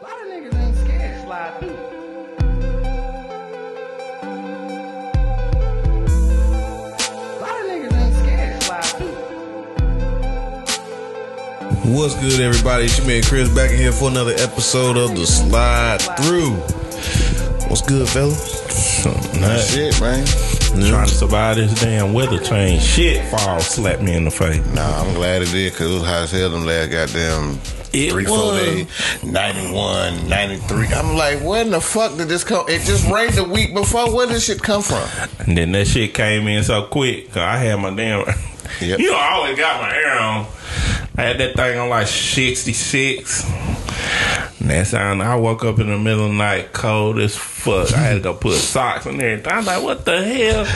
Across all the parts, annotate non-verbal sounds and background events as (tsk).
A lot of niggas ain't scared. Slide through. A lot of niggas ain't scared. Slide through. What's good, everybody? It's your man Chris back in here for another episode of the Slide Through. What's good, fellas? Nah, shit, man. Trying to survive this damn weather change. Shit, fall slapped me in the face. Nah, I'm glad it did because it was hot as hell them last goddamn It three, four was. days. 91, 93. I'm like, where in the fuck did this come? It just rained a week before. Where did this shit come from? And then that shit came in so quick. Cause I had my damn. Yep. (laughs) You know, I always got my air on. I had that thing on like 66. And that sound, I woke up in the middle of the night cold as fuck. I had to go put socks on and everything. I was like, what the hell?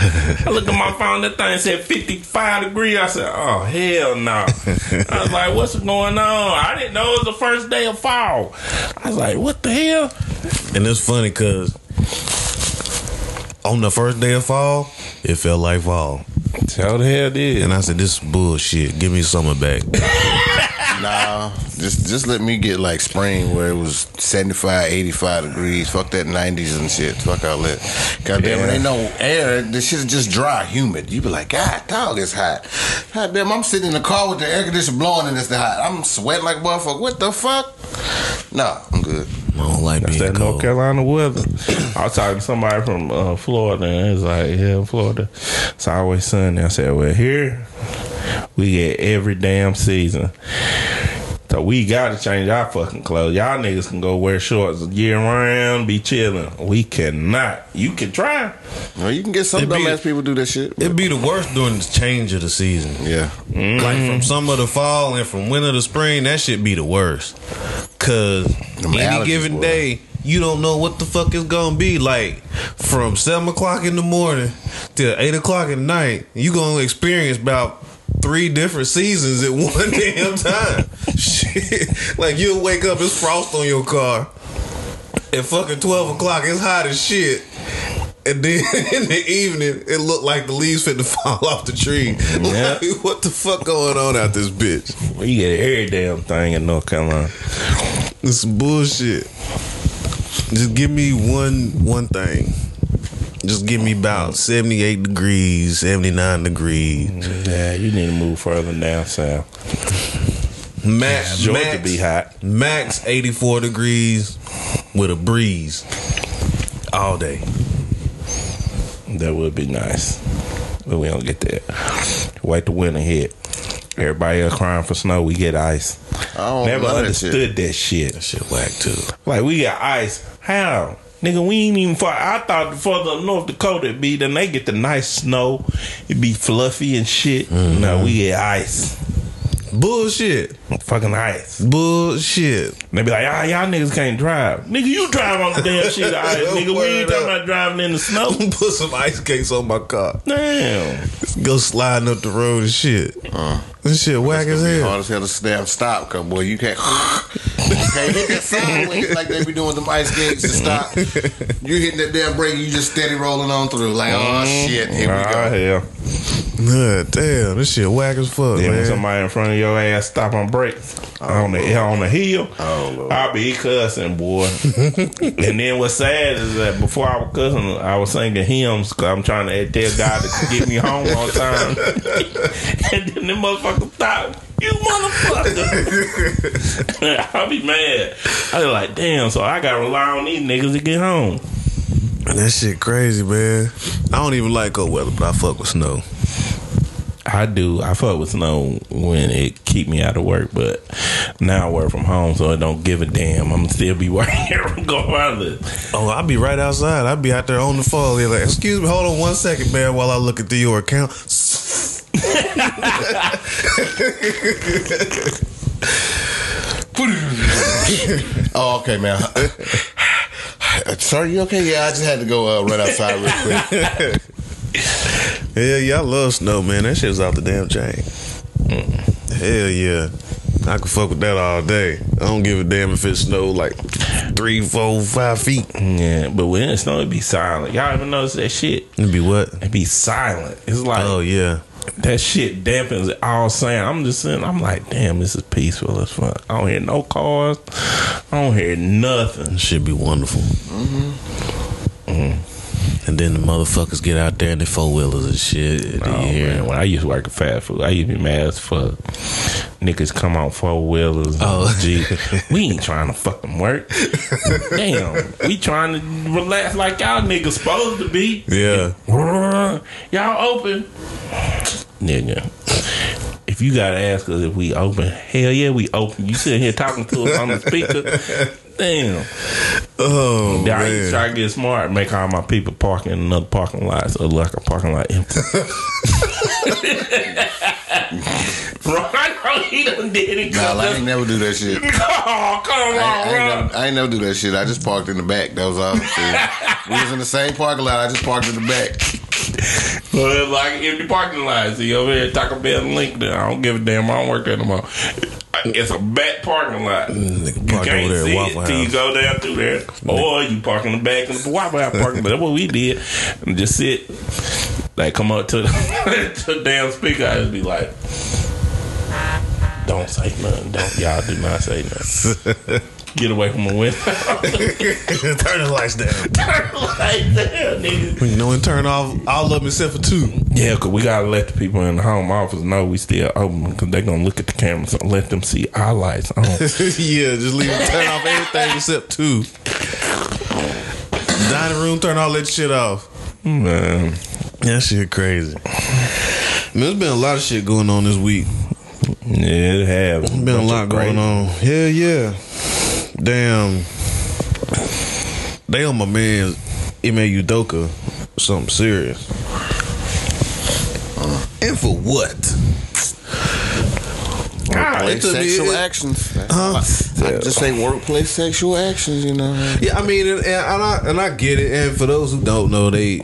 I looked at my phone, that thing said 55 degrees. I said, oh, hell no. I was like, what's going on? I didn't know it was the first day of fall. I was like, what the hell? And it's funny because on the first day of fall, it felt like fall. How the hell did. And I said, this is bullshit. Give me summer back. Nah, just just let me get like spring where it was 75, 85 degrees. Fuck that 90s and shit. Fuck all that. Goddamn, Yeah. it ain't no air. This shit is just dry, humid. You be like, God, dog, it's hot. Goddamn, I'm sitting in the car with the air conditioner blowing and it's hot. I'm sweating like motherfucker. What the fuck? Nah, I'm good. I don't like That's being that North. Carolina weather. I was talking to somebody from uh, Florida, and it's like, yeah, Florida, it's always sunny. I said, well, here we get every damn season. So we got to change our fucking clothes. Y'all niggas can go wear shorts year round, be chilling. We cannot. You can try. Well, you can get some It be- dumbass people do that shit. It'd be the worst during the change of the season. yeah. Like from summer to fall and from winter to spring, that should be the worst. Cause Them any given boy. day, you don't know what the fuck is gonna be. Like from seven o'clock in the morning till eight o'clock at night, you gonna experience about three different seasons at (laughs) one damn time. Shit. Like you'll wake up, it's frost on your car. At fucking twelve o'clock, it's hot as shit. And then (laughs) in the evening, it looked like the leaves fit to (laughs) fall off the tree. Yeah. Like, what the fuck going on out this bitch? We get a every damn thing in North Carolina. It's some bullshit. Just give me one one thing. Just give me about seventy eight degrees, seventy nine degrees. Yeah, you need to move further down south. Max Georgia max, be hot. Max eighty four degrees with a breeze all day. That would be nice. But we don't get that. Wait the winter hit. Everybody else crying for snow. We get ice. I don't Never love that shit. understood that shit. That shit whack too. Like we got ice. How? Nigga, we ain't even far. I thought further North Dakota it'd be, then they get the nice snow. It'd be fluffy and shit. Mm-hmm. No, we get ice. Bullshit. Fucking ice. Bullshit. They be like, ah, y'all niggas can't drive. Nigga, you drive on the damn shit of (laughs) ice. Nigga, we ain't talking about driving in the snow. (laughs) Put some ice cakes on my car. Damn. Go sliding up the road and shit. this shit whack as It's hell. hard as hell to damn stop, cause boy, you can't, (laughs) you can't hit that sideways like they be doing them ice skates to stop. You hitting that damn brake, you just steady rolling on through. Like, oh shit, here we Ah, go. hell. God damn, this shit whack as fuck, Then when somebody in front of your ass stop on brakes oh, on the on the hill, Oh. I'll be cussing, boy. (laughs) and then what's sad is that before I was cussing, I was singing hymns because I'm trying to tell God to get me home on time. (laughs) and then the motherfucker stop. You motherfucker! (laughs) I'll be mad. I be like, damn. So I gotta rely on these niggas to get home. That shit crazy, man. I don't even like cold weather, but I fuck with snow. I do. I fuck with snow when it keep me out of work, but now I work from home, so I don't give a damn. I'm still be (laughs) working regardless. Oh, I'll be right outside. I'll be out there on the phone. They're like, excuse me, hold on one second, man, while I look into your account. (laughs) Oh, okay, man. (laughs) Sorry, you okay? Yeah, I just had to go uh, run outside real quick. (laughs) Hell yeah, I love snow, man. That shit was off the damn chain. Hell yeah. I could fuck with that all day. I don't give a damn if it snow like three, four, five feet. Yeah, but when it snow, it be silent. Y'all ever notice that shit? It'd be what? It be silent. It's like Oh yeah. that shit dampens all sound. I'm just saying, I'm like, damn, this is peaceful as fuck. I don't hear no cars. I don't hear nothing. Should be wonderful. Mm-hmm. And then the motherfuckers get out there in the four wheelers and shit. and Oh man, when I used to work at fast food, I used to be mad as fuck. Niggas come out four wheelers. Oh. (laughs) gee, we ain't trying to fucking work. Damn, we trying to relax like y'all niggas supposed to be. Yeah. (laughs) Y'all open, nigga. If you gotta ask us if we open, hell yeah, we open. You sitting here talking to us on the speaker. (laughs) Damn. Oh, Yeah, I used to man. try to get smart, make all my people park in another parking lot, so like a parking lot empty. (laughs) Bro, I know he done did it. Nah, I ain't never do that shit. oh, (laughs) come I, on, ain't- I, ain't never, I ain't never do that shit. I just parked in the back. That was all. (laughs) We was in the same parking lot. I just parked in the back. It's like an empty parking lot. See over here, Taco Bell and Lincoln. I don't give a damn. I don't work there no more. It's a back parking lot. Nigga You can't over there see it till you go down through there, or you park in the back of the Waffle House parking. But that's what we did. And just sit. Like come up to the, (laughs) to the damn speaker. I just be like, "Don't say nothing. Don't y'all do not say nothing. Get away from the window. (laughs) turn the lights down. (laughs) Turn the lights down, nigga. You know, and turn off all of them except for two. Yeah, cause we gotta let the people in the home office know we still open because they gonna look at the camera. So let them see our lights on. (laughs) yeah, just leave it. Turn off everything except two. Dining room, turn all that shit off. Man, That shit crazy. Man, there's been a lot of shit going on this week. Yeah, it have Been a lot going on. Hell yeah. Damn. They on my man Ime Udoka something serious. Uh, And for what? Workplace it sexual it- actions. I just say workplace sexual actions. You know. Yeah, I mean, and, and I and I get it. And for those who don't know, they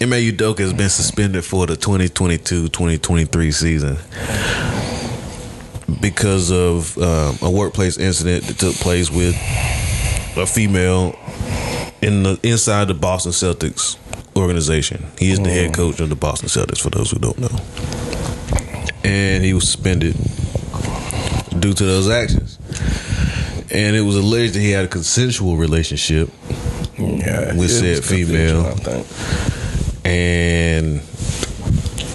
Ime Udoka has been suspended for the 2022-2023 season because of um, a workplace incident that took place with a female in the inside the Boston Celtics organization. He is the head coach of the Boston Celtics. For those who don't know, and he was suspended due to those actions. And it was alleged that he had a consensual relationship Yeah, with it said female. And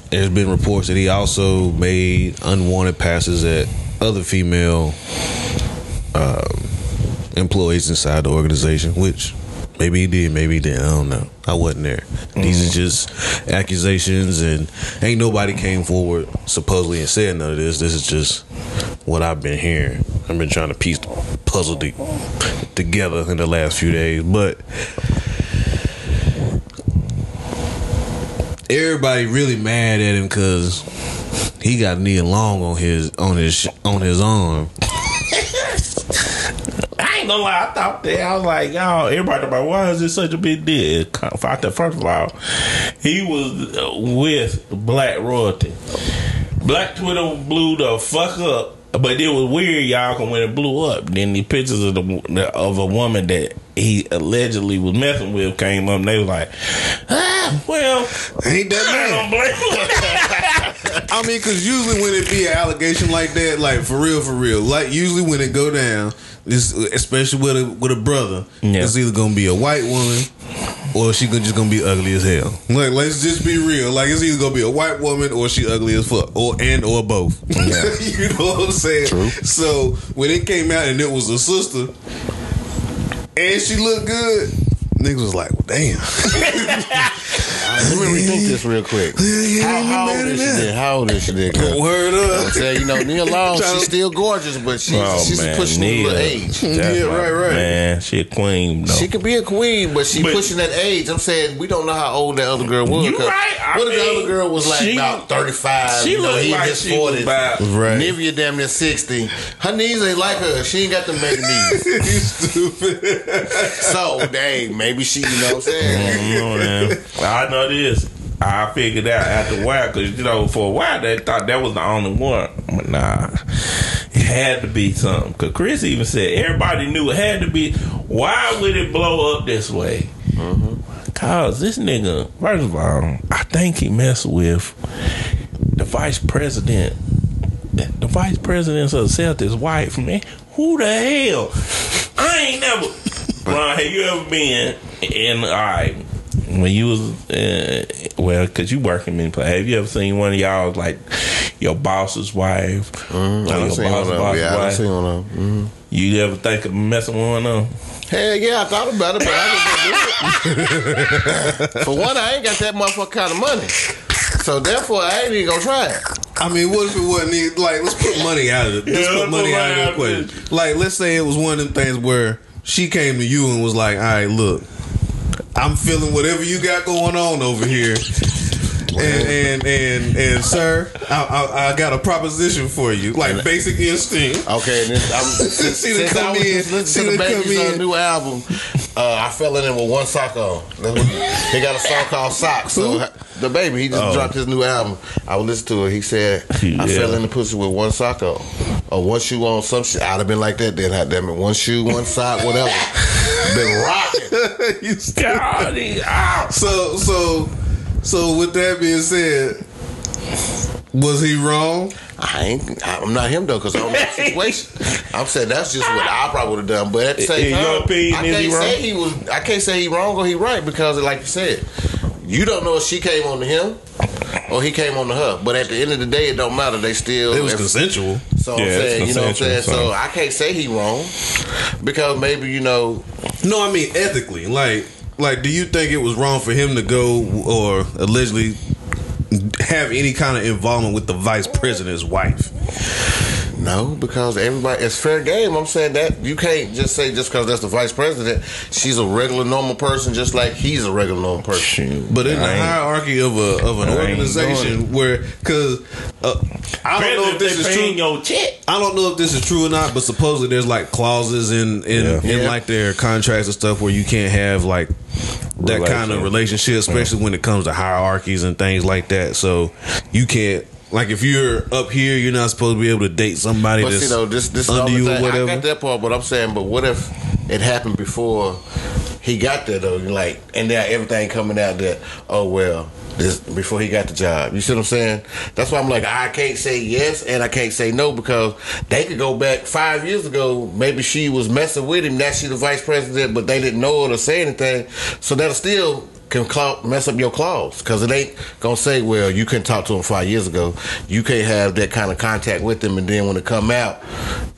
there's been reports that he also made unwanted passes at other female um, employees inside the organization, which maybe he did, maybe he didn't. I don't know. I wasn't there. These are just accusations, and ain't nobody came forward supposedly and said none of this. This is just what I've been hearing. I've been trying to piece the puzzle together in the last few days, but everybody really mad at him because he got Nia Long on his on his on his arm. I ain't gonna lie. I thought that I was like, y'all. Everybody about why is this such a big deal? I thought first of all, he was with Black royalty. Black Twitter blew the fuck up. But it was weird, y'all, when it blew up, then the pictures of the of a woman that he allegedly was messing with came up, and they was like, ah, well, Ain't that I bad? don't blame him. (laughs) I mean, because usually when it be an allegation like that, like for real, for real, like usually when it go down, this especially with a with a brother, Yeah. it's either gonna be a white woman or she just gonna be ugly as hell. Like let's just be real. Like it's either gonna be a white woman or she ugly as fuck, or and or both. (laughs) you know what I'm saying? True. So when it came out and it was a sister, and she looked good, niggas was like, well, damn. (laughs) Let me rethink this real quick. How, how old is she then? How old is she then? cuz? Word I'm up. saying, you know, Nia (laughs) Long, she's still gorgeous, but she's, Oh, she's man, pushing a little Nia. age. That's Yeah, my- right, right. Man, she a queen though. She could be a queen, but she But- pushing that age. I'm saying we don't know how old that other girl was. You 'cause right. I What if the other girl was like she- about 35? she you know, looked he in like his she was about- Right. Nivea damn near 60. Her knees ain't like her. She ain't got the mega knees. (laughs) you stupid. so, dang, maybe she, you know what I'm saying? You know, man. I know this. I figured out after a while because you know for a while they thought that was the only one. But nah, it had to be something. Because Chris even said everybody knew it had to be. Why would it blow up this way? Cause this nigga, first of all, I think he messed with the vice president. The vice president the Celtics wife, man. who the hell? I ain't never. Ron, have you ever been in? All right, when you was uh, well, cause you work in many places. Have you ever seen one of y'all like your boss's wife Mm-hmm. I done your seen one of them. Yeah, I done wife? seen one of them. Mhm. You ever think of messing with one of them? Hell yeah, I thought about it, but I didn't do it. (laughs) For one, I ain't got that motherfucker kind of money. So therefore, I ain't even gonna try it. I mean, what if it wasn't even- like? Let's put money out of it. Let's Yeah, put let's money out of the out of equation. Like, let's say it was one of them things where she came to you and was like, "All right, look, I'm feeling whatever you got going on over here." And and and, and sir, I, I, I got a proposition for you, like basic instinct. Okay, and I'm, (laughs) since, See them since I come was in, just listening to the baby's uh, new album, uh, I fell in with one sock on. That's He got a song called Sock. So the baby, he just dropped his new album. I would listen to it. He said, "I fell in the pussy with one sock on, or one shoe on. Some shit. I'd have been like that. Then, had damn it, one shoe, one sock, whatever. (laughs) been rocking. You God, he out. So so so with that being said, was he wrong? I ain't. I'm not him though, because I don't know the (laughs) situation. I'm saying that's just what I probably would have done. But at the same In your time, opinion, I is he can't say wrong? he was. I can't say he wrong or he right because, like you said, you don't know if she came on to him or he came on to her. But at the end of the day, it don't matter. They still. It was if- consensual. so I'm Yeah, it's saying, you know what I'm saying. consensual, So so- I can't say he wrong because maybe you know. No, I mean ethically. Like, like, do you think it was wrong for him to go or allegedly have any kind of involvement with the vice president's wife? No, because everybody it's fair game. I'm saying that you can't just say just because that's the vice president, she's a regular normal person, just like he's a regular normal person. But in the I ain't- hierarchy of a of an I organization where, because uh, I don't know if this is true. your check. I don't know if this is true or not, but supposedly there's like clauses in in, Yeah. in Yeah. like their contracts and stuff where you can't have like that kind of relationship, especially when it comes to hierarchies and things like that. So you can't like if you're up here, you're not supposed to be able to date somebody But that's see, though, this this under you or thing. I whatever. got that part, but I'm saying, but what if it happened before he got there though? Like, and now everything coming out that oh well, this before he got the job. You see what I'm saying? That's why I'm like, I can't say yes and I can't say no because they could go back five years ago. Maybe she was messing with him. Now she the vice president, but they didn't know it or say anything. So that'll still can clau- mess up your clause because it ain't gonna say, well, you couldn't talk to him five years ago. You can't have that kind of contact with them. and then when it come out,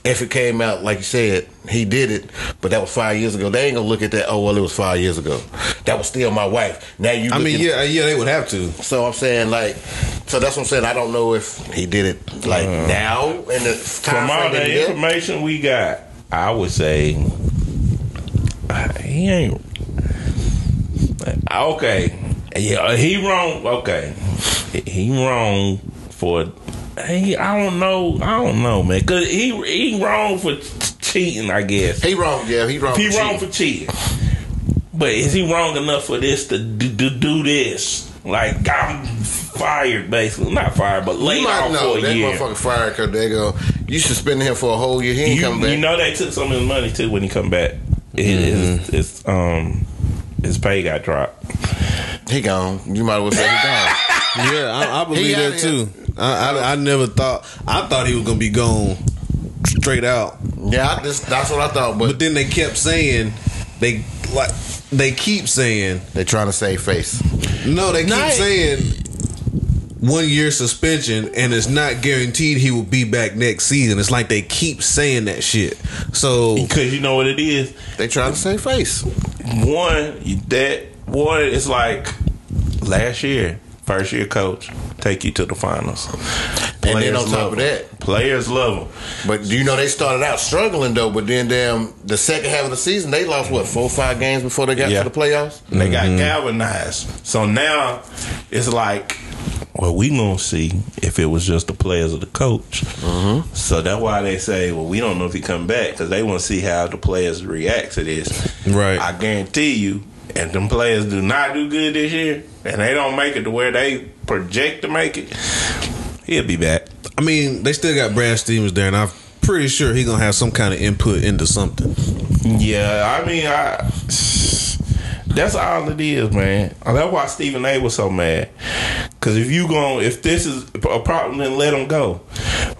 if it came out like you said, he did it, but that was five years ago. They ain't gonna look at that. Oh well, it was five years ago. That was still my wife. Now you. I mean, yeah, yeah, they would have to. So I'm saying like, so that's what I'm saying. I don't know if he did it like now in the time From all the information we got, I would say uh, he ain't. Ah, okay, yeah, uh, he wrong. Okay, he wrong for. He, I don't know. I don't know, man. Cause he he wrong for cheating. I guess He wrong. Yeah, he wrong. he for wrong cheating. for cheating. But is he wrong enough for this to do, to do this? Like I'm fired, basically. Not fired, but laid off know for a that year. motherfucker fired because they go. You suspended him for a whole year. He ain't You, coming back. you know they took some of his money too when he come back. Mm-hmm. It's his um his pay got dropped. he gone. You might as well say he gone. (laughs) Yeah, I, I believe He that outta too. I, I I never thought. I thought he was gonna be gone straight out. Yeah, I just, that's what I thought. But, But then they kept saying they like they keep saying they trying to save face. no. They keep Nice. saying one year suspension, and it's not guaranteed he will be back next season. It's like they keep saying that shit. So Because you know what it is. They trying to save face. One you- that one is like last year, first year coach take you to the finals. And then on top love of that, players love them. but do you know they started out struggling though? But then, damn, the second half of the season they lost what four or five games before they got Yeah. to the playoffs. And they got mm-hmm. galvanized. So now it's like, well, we gonna see if it was just the players or the coach. Mm-hmm. So that's why they say, well, we don't know if he come back because they want to see how the players react to this. Right. I guarantee you, if them players do not do good this year and they don't make it to where they project to make it, he'll be back. I mean, they still got Brad Stevens there, and I'm pretty sure he gonna have some kind of input into something. Yeah, I mean, I. That's all it is, man. That's why Stephen A. was so mad. Because if you going if this is a problem, then let him go.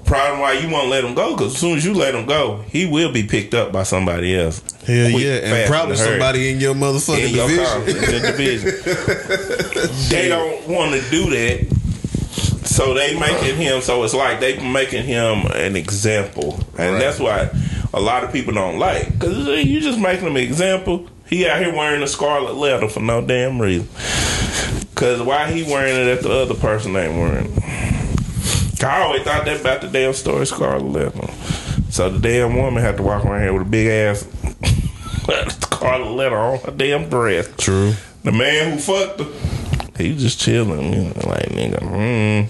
Problem why you won't let him go because as soon as you let him go, he will be picked up by somebody else. Hell Quick, yeah, and probably somebody in your motherfucking in your division. (laughs) division. they don't want to do that. So they making him so it's like they making him an example, and that's why a lot of people don't like because you just making him an example. He out here wearing a scarlet letter for no damn reason. Cause why he wearing it if the other person ain't wearing it? I always thought that about the damn story scarlet letter. So the damn woman had to walk around here with a big ass (laughs) scarlet letter on her damn dress. True. The man who fucked her, he just chilling, you know, like nigga, mm,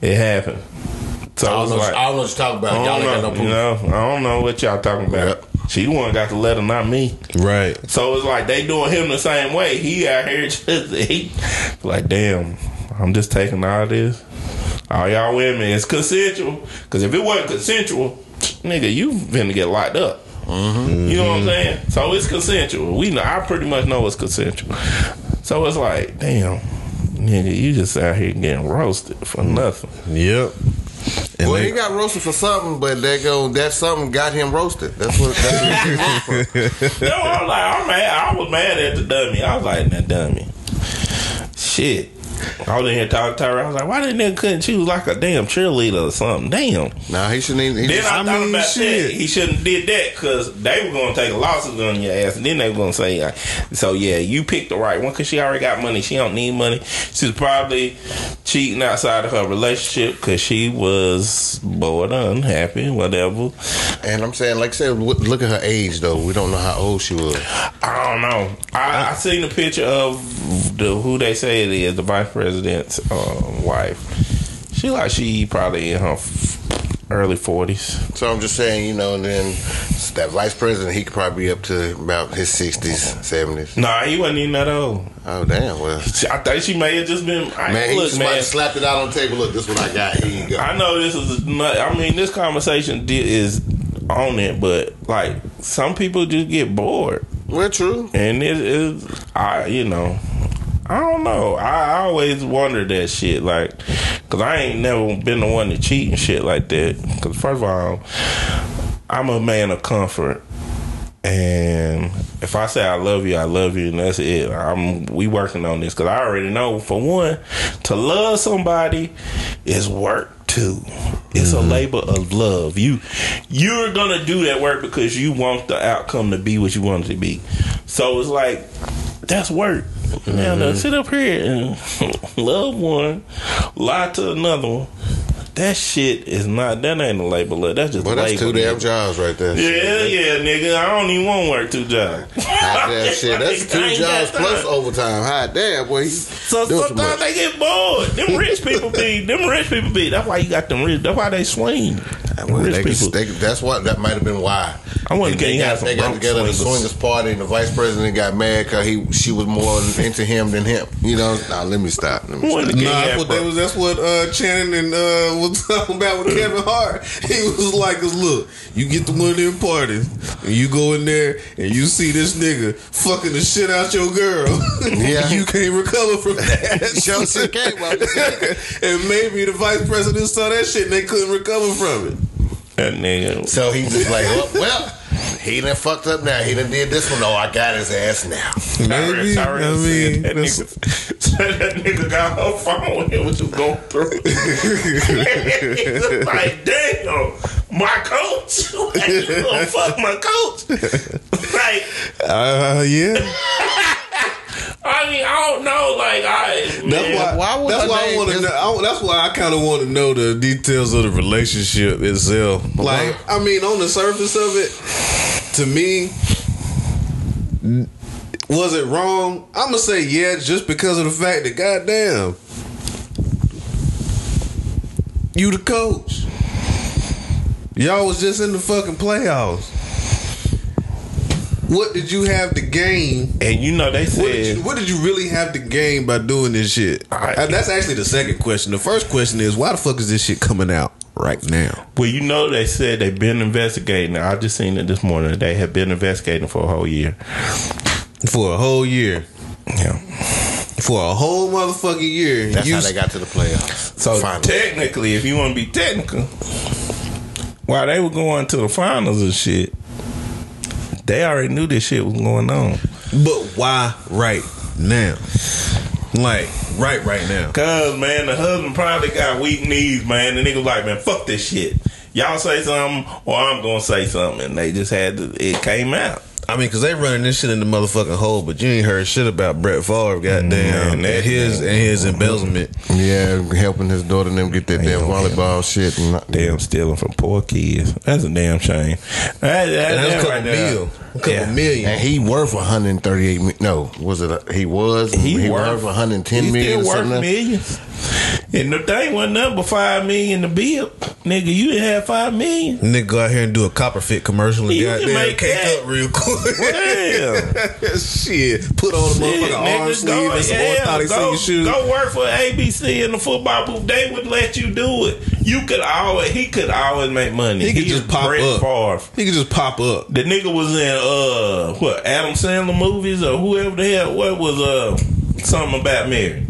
it happened. So I was know, like, I don't know what you're talking about. I Y'all don't ain't got no you know, I don't know what y'all talking about. Yep. She the one got the letter, not me. Right. So it's like they doing him the same way. He out here (laughs) just he like, damn, I'm just taking all this. All y'all women, it's consensual. Cause if it wasn't consensual, (tsk) nigga, you finna get locked up. Mm-hmm. You know what I'm mm-hmm. saying? So it's consensual. We know. I pretty much know it's consensual. So it's like, damn, nigga, you just out here getting roasted for mm. nothing. Yep. And Well, they- he got roasted for something, but that go that something got him roasted. That's what. That's what he got for. (laughs) no, I was like, I'm mad. I was mad at the dummy. I was like, that dummy. Shit. I was in here talking to her. I was like, why that nigga couldn't choose like a damn cheerleader or something? Damn. Nah, he shouldn't. Even, he Then just, I, I thought mean, about shit. that. He shouldn't have did that because they were gonna take a losses on your ass, and then they were gonna say, uh, "So yeah, you picked the right one because she already got money. She don't need money. She's probably cheating outside of her relationship because she was bored, unhappy, whatever. and I'm saying, like I said, look look at her age though. We don't know how old she was. I don't know. I, I seen a picture of the who they say it is, the vice president's uh, wife. She like she probably in her f- early forties. So I'm just saying, you know, and then that vice president, he could probably be up to about his 60s, 70s. Nah, he wasn't even that old. Oh damn! Well, I think she may have just been. I, man, he just man. slapped it out on the table. Look, this is what I got. Here you go. I know this is. Not, I mean, this conversation is on it, but like some people just get bored, Well, true. and it is. I you know. I don't know. I, I always wonder that shit, like, cause I ain't never been the one to cheat and shit like that. Cause first of all, I'm a man of comfort, and if I say I love you, I love you, and that's it. I'm we working on this because I already know for one, to love somebody is work too. It's a mm-hmm. labor of love. You you're gonna do that work because you want the outcome to be what you want it to be. So it's like that's work. Now to mm-hmm. sit up here and (laughs) love one, lie to another one. That shit is not. That ain't a love. That's just But that's two damn nigga. jobs right there. Yeah, yeah, nigga. I don't even want to work two jobs. Hot damn shit. (laughs) That's two jobs plus overtime. Hot damn, boy. So sometimes they get bored. Them rich people be. Them rich people be. That's why you got them rich. That's why they swing. Them Well, rich they, people. they, that's what that might have been why. I wonder And can they got, they got together at the swingers? swingers party, and the vice president got mad because he she was more into him than him. You know, nah, let me stop. Let me stop. Nah, have that's what, they was, that's what uh, Channing and uh, was (laughs) talking about with Kevin Hart. (laughs) He was like, "Cause look, you get to one of them parties, and you go in there, and you see this nigga fucking the shit out your girl. (laughs) Yeah. you can't recover from that. Sure shit can't, and maybe the vice president saw that shit, and they couldn't recover from it. That nigga. So he just like, well, well, he done fucked up now. He done did this one. Oh, I got his ass now. Maybe. I mean, that that's- nigga, (laughs) said that nigga got her phone and what you going through. Nigga (laughs) like, damn, my coach. (laughs) Like, you gonna fuck my coach? like, uh, yeah. I mean, I don't know. Like, I That's man, why. why that's why I want to know. I, that's why I kind of want to know the details of the relationship itself. Like, I mean, on the surface of it, to me, was it wrong? I'm gonna say yeah, just because of the fact that, goddamn, you the coach. Y'all was just in the fucking playoffs. What did you have to gain and you know they what did, said you, what did you really have to gain by doing this shit? I- Uh, that's actually the second question. The first question is why the fuck is this shit coming out right now? Well, you know, they said they've been investigating. I just seen it this morning. They have been investigating for a whole year. For a whole year. Yeah. For a whole motherfucking year. That's you how they got to the playoffs. So Finally. technically, if you want to be technical, while they were going to the finals and shit, they already knew this shit was going on. But why right now? Like right right now. Cause man, the husband probably got weak knees, man. The nigga was like, man, fuck this shit. Y'all say something, or I'm gonna say something. And they just had to. It came out. I mean, cause they running this shit in the motherfucking hole, but you ain't heard shit about Brett Favre, goddamn, Man, and that- his and his mm-hmm. embezzlement. Yeah, helping his daughter and them get that damn volleyball shit. And not, Damn, stealing from poor kids. That's a damn shame. That, that, And that's a that couple right there. mil, a couple Yeah. million. And he worth 138. No, was it? A, he was. He, He worth, worth- 110 He still worth something. millions. And the thing wasn't nothing but five million to build. Nigga, you didn't have five million. Nigga go out here and do a Copper Fit commercial and You can goddamn make cake that. up real quick. Damn. (laughs) shit. Put on a Shit, motherfucking arm sleeve and some orthotic go, shoes. go work for ABC in the football booth. They would let you do it. You could always, he could always make money. He could is just pop Brett up. Favre. He could just pop up. The nigga was in uh what Adam Sandler movies or whoever the hell what was uh something about Mary.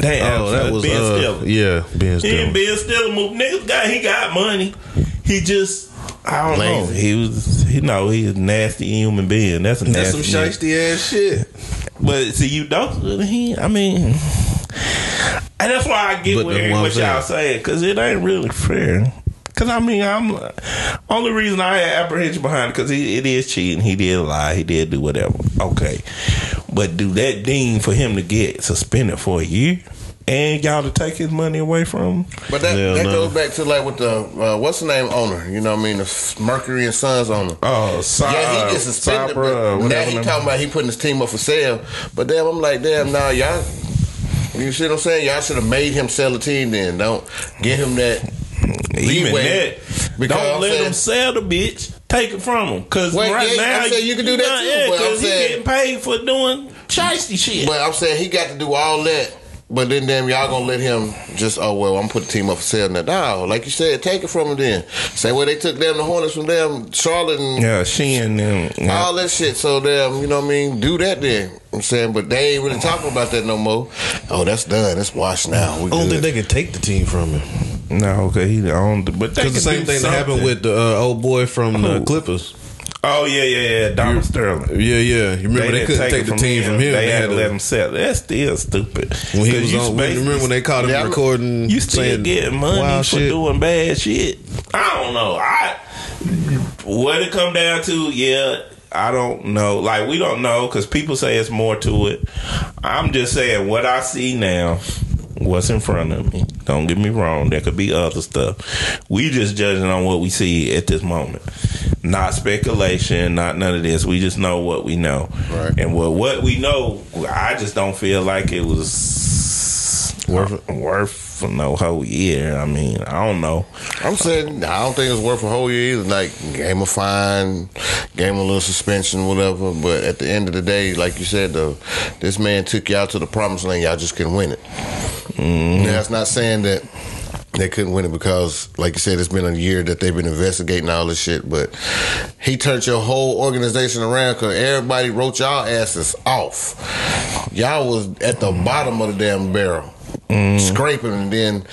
Damn, Oh, that was Ben uh, Stiller. yeah, Ben He and Stiller. Ben Stiller movie. Niggas got he got money. He just I don't know. He was he know he's a nasty human being. That's a That's some shiesty ass shit. But see, you don't. He, I mean, and that's why I get But what, what y'all saying. saying because it ain't really fair. Because I mean, I'm only reason I had apprehension behind it because it is cheating. He did lie. He did do whatever. Okay, but do that dean for him to get suspended for a year and y'all to take his money away from him? But that, Hell that no. goes back to like with the uh, what's the name owner? You know what I mean? The Mercury and Suns owner. Oh, sorry. Yeah, he gets suspended. but now he talking about he putting his team up for sale. But damn, I'm like, damn, nah, y'all. You see what I'm saying? Y'all should have made him sell the team. Then don't give him that. Even leeway. that, Because don't I'm let saying- him sell the bitch. Take it from him, cause Well, right yeah, now I'm saying you can do that Nah, too, Yeah, but I'm cause he saying- getting paid for doing shiesty shit. But I'm saying he got to do all that. But then, damn, y'all gonna let him just? Oh well, I'm gonna put the team up for sale now. No, like you said, take it from him. Then say where they took them the Hornets from them Charlotte and yeah, she and them. yeah. all that shit. So damn, you know what I mean? Do that then. I'm saying, but they ain't really talking about that no more. Oh, that's done. That's washed now. We I don't good. think they can take the team from him. No, okay, he owned but they Because the same thing that happened with the uh, old boy from the Who? Clippers. Oh yeah, yeah, yeah, Donald Sterling. Yeah, yeah. You remember they, didn't couldn't take the team from him. They, had to to- let him sell. That's still stupid. when he was on. basically- Remember when they caught him Yeah, recording? You still saying getting money for shit? doing bad shit. I don't know. I what it come down to, yeah. I don't know. Like we don't know because people say it's more to it. I'm just saying what I see now. What's in front of me? Don't get me wrong. There could be other stuff. We just judging on what we see at this moment. Not speculation. Not none of this. We just know what we know. Right. And what what we know, I just don't feel like it was Worth worth no whole year. I mean, I don't know. I'm saying I don't think it's worth a whole year either. Like game a fine, game a little suspension, whatever. But at the end of the day, like you said, though, this man took y'all to the promised land. Y'all just couldn't win it. Mm-hmm. Now, That's not saying that they couldn't win it because, like you said, it's been a year that they've been investigating all this shit. But he turned your whole organization around because everybody wrote y'all asses off. Y'all was at the bottom of the damn barrel. Mm. Scraping, and then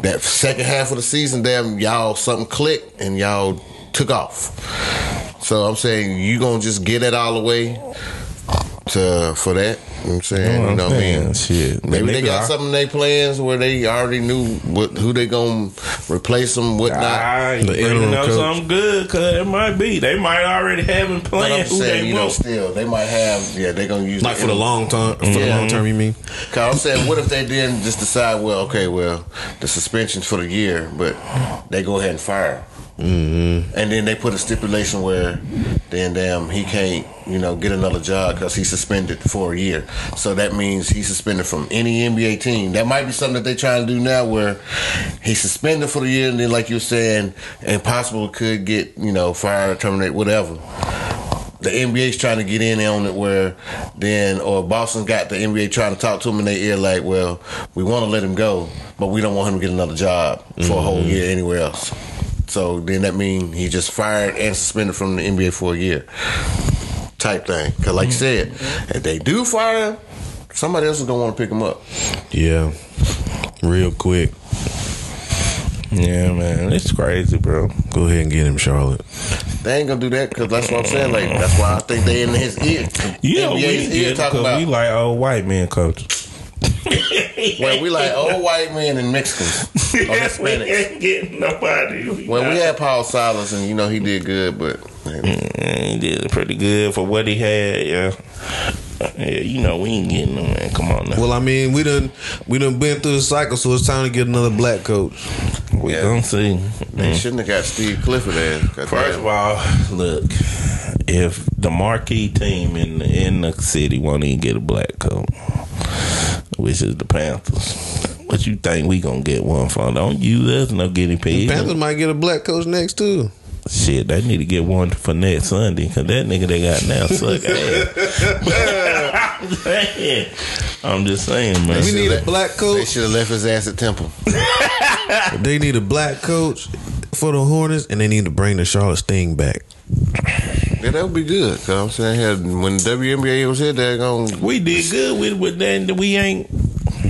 that second half of the season, damn, y'all something clicked and y'all took off. So I'm saying you gonna just get it all away to for that. You know what I'm saying, you know what I mean? shit. Maybe they got I- something in their plans where they already knew what who they gonna replace them, what not. Ah, you The bringing interim up coach. something good because it might be. They might already have in But plan I'm who saying, they you know, want. still they might have. Yeah, they're gonna use Like for the long term. For the long term, you mean? Cause I'm saying, what if they didn't just decide? Well, okay, well, the suspension's for the year, but they go ahead and fire. Mm-hmm. And then they put a stipulation where, then damn, he can't, you know, get another job because he's suspended for a year. So that means he's suspended from any NBA team. That might be something that they're trying to do now, where he's suspended for the year, and then, like you're saying, impossible could get, you know, fired, terminate, whatever the NBA's trying to get in on it where then or Boston got the NBA trying to talk to him in their ear like, well, we want to let him go, but we don't want him to get another job for a whole year anywhere else. So then that means he just fired and suspended from the NBA for a year, type thing. Because like you said, if they do fire, him, somebody else is gonna want to pick him up. Yeah. Real quick. Yeah, man, it's crazy, bro. Go ahead and get him, Charlotte. They ain't gonna do that because that's what I'm saying. Like that's why I think they in his ear. Yeah, we ear talking because we like old white man coaches. Well, we like old white men and Mexicans or (laughs) we ain't getting nobody. Well, we had Paul Silas, and you know he did good, but Mm, he did pretty good for what he had. Yeah, yeah. You know we ain't getting him, man. Come on now. Well, I mean, we done we done been through the cycle, so it's time to get another black coach. we yeah. gonna see. they mm. shouldn't have got Steve Clifford there. First of all, look, if the marquee team in the, in the city won't even get a black coat, which is the Panthers, what you think we gonna get one from? Don't use us no guinea pig. Panthers might get a black coach next too. Shit, they need to get one for next Sunday because that nigga they got now suck ass. (laughs) I'm I'm just saying, man. We need a let- black they coach. should have left his ass at Temple. (laughs) They need a black coach for the Hornets, and they need to bring the Charlotte Sting back. Yeah, that would be good. Cause I'm saying here when WNBA was here, they're going. We did good with with that. We ain't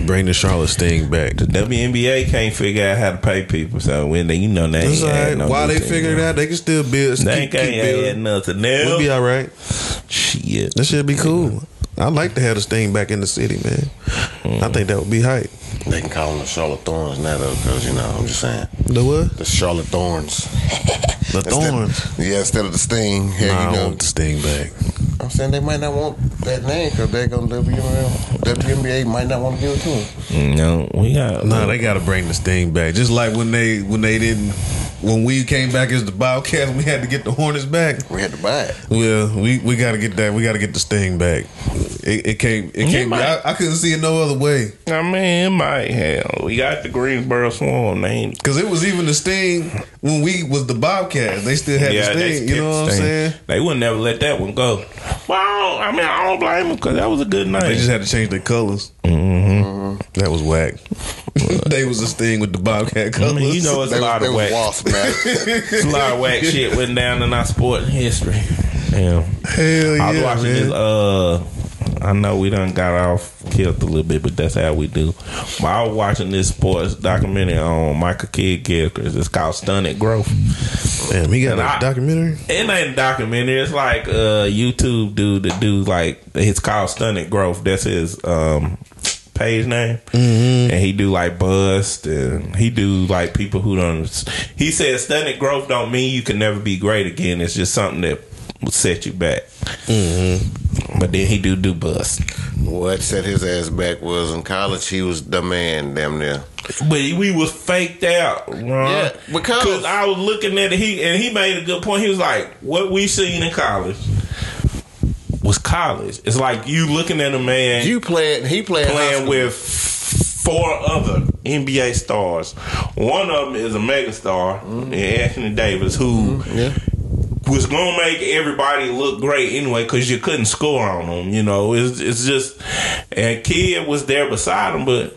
Bring the Charlotte Sting back. The WNBA can't figure out how to pay people. So when they, you know, they That's ain't all right. no While they anything, figure it out, they can still build. They keep, can't keep add building. nothing. We'll be all right. shit. That should be cool. I'd like to have the Sting back in the city, man. I mm. think that would be hype. They can call them the Charlotte Thorns now, though, because you know I'm just saying The what? the Charlotte Thorns. (laughs) The Thorns. Yeah, instead of the Sting. Yeah, Nah, you I know. want the Sting back. I'm saying they might not want that name because they're going to WNBA. WNBA might not want to give it to them. Mm, no, we got. Nah, they got to bring the Sting back. Just like when they when they didn't when we came back as the Bobcats, we had to get the Hornets back. We had to buy it. Well, we, we got to get that. We got to get the Sting back. It, it can't. It You can't. I, I couldn't see it no other way. I mean, it might hell. We got the Greensboro Swarm. They ain't Cause it was even the Sting when we was the Bobcats. They still had the Sting. You know what I'm saying? They would never let that one go. Well, I, don't- I mean, I don't blame them because that was a good night. They just had to change their colors. Mm-hmm. That was whack. (laughs) they was a thing with the Bobcat I colors. mean, you know, it's They a lot was, of whack. wasp, man. (laughs) It's a lot of whack (laughs) shit went down in our sport history. Yeah. hell I was yeah, watching man. this. Uh, I know we done got off killed a little bit, but that's how we do. But I was watching this sports documentary on Michael Kidd Gilchrist. It's called Stunted Growth. Damn, he got And a I- documentary. It ain't a documentary. It's like a YouTube dude that do like it's called Stunted Growth. That's his um page name, Mm-hmm. and he do like bust and he do like people who don't. He said stunted growth don't mean you can never be great again. It's just something that will set you back. Mm-hmm. But then he do do bust. what set his ass back was in college, he was the man, damn near. But we was faked out, Ron. Yeah, because- I was looking at it, he and he made a good point. He was like, "What we seen in college was college. It's like you looking at a man You played, he played playing with four other NBA stars. One of them is a megastar, mm-hmm. Anthony Davis, who mm-hmm. Yeah. was gonna make everybody look great anyway because you couldn't score on them. You know, it's it's just and Kidd was there beside him, but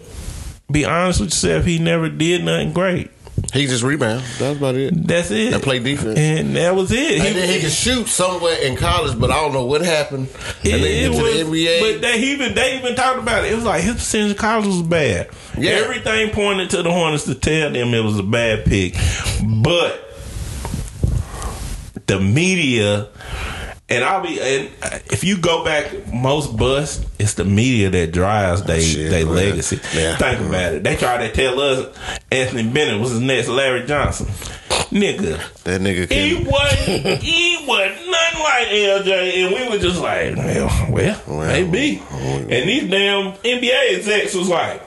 be honest with yourself, he never did nothing great. He just rebound. That's about it. That's it. And play defense. and that was it. And then he could shoot somewhere in college, but I don't know what happened. And It, then it was, the NBA. but they even they even talked about it. It was like his percentage of college was bad. Yeah. Everything pointed to the Hornets to tell them it was a bad pick, but the media. And I'll be and if you go back, most bust it's the media that drives they Oh, they man. legacy. Yeah. Think about it. They tried to tell us Anthony Bennett was the next Larry Johnson, nigga. that nigga He can. wasn't. (laughs) he was nothing like LJ, and we were just like, well, well, Well, maybe. Oh, well. And these damn NBA execs was like,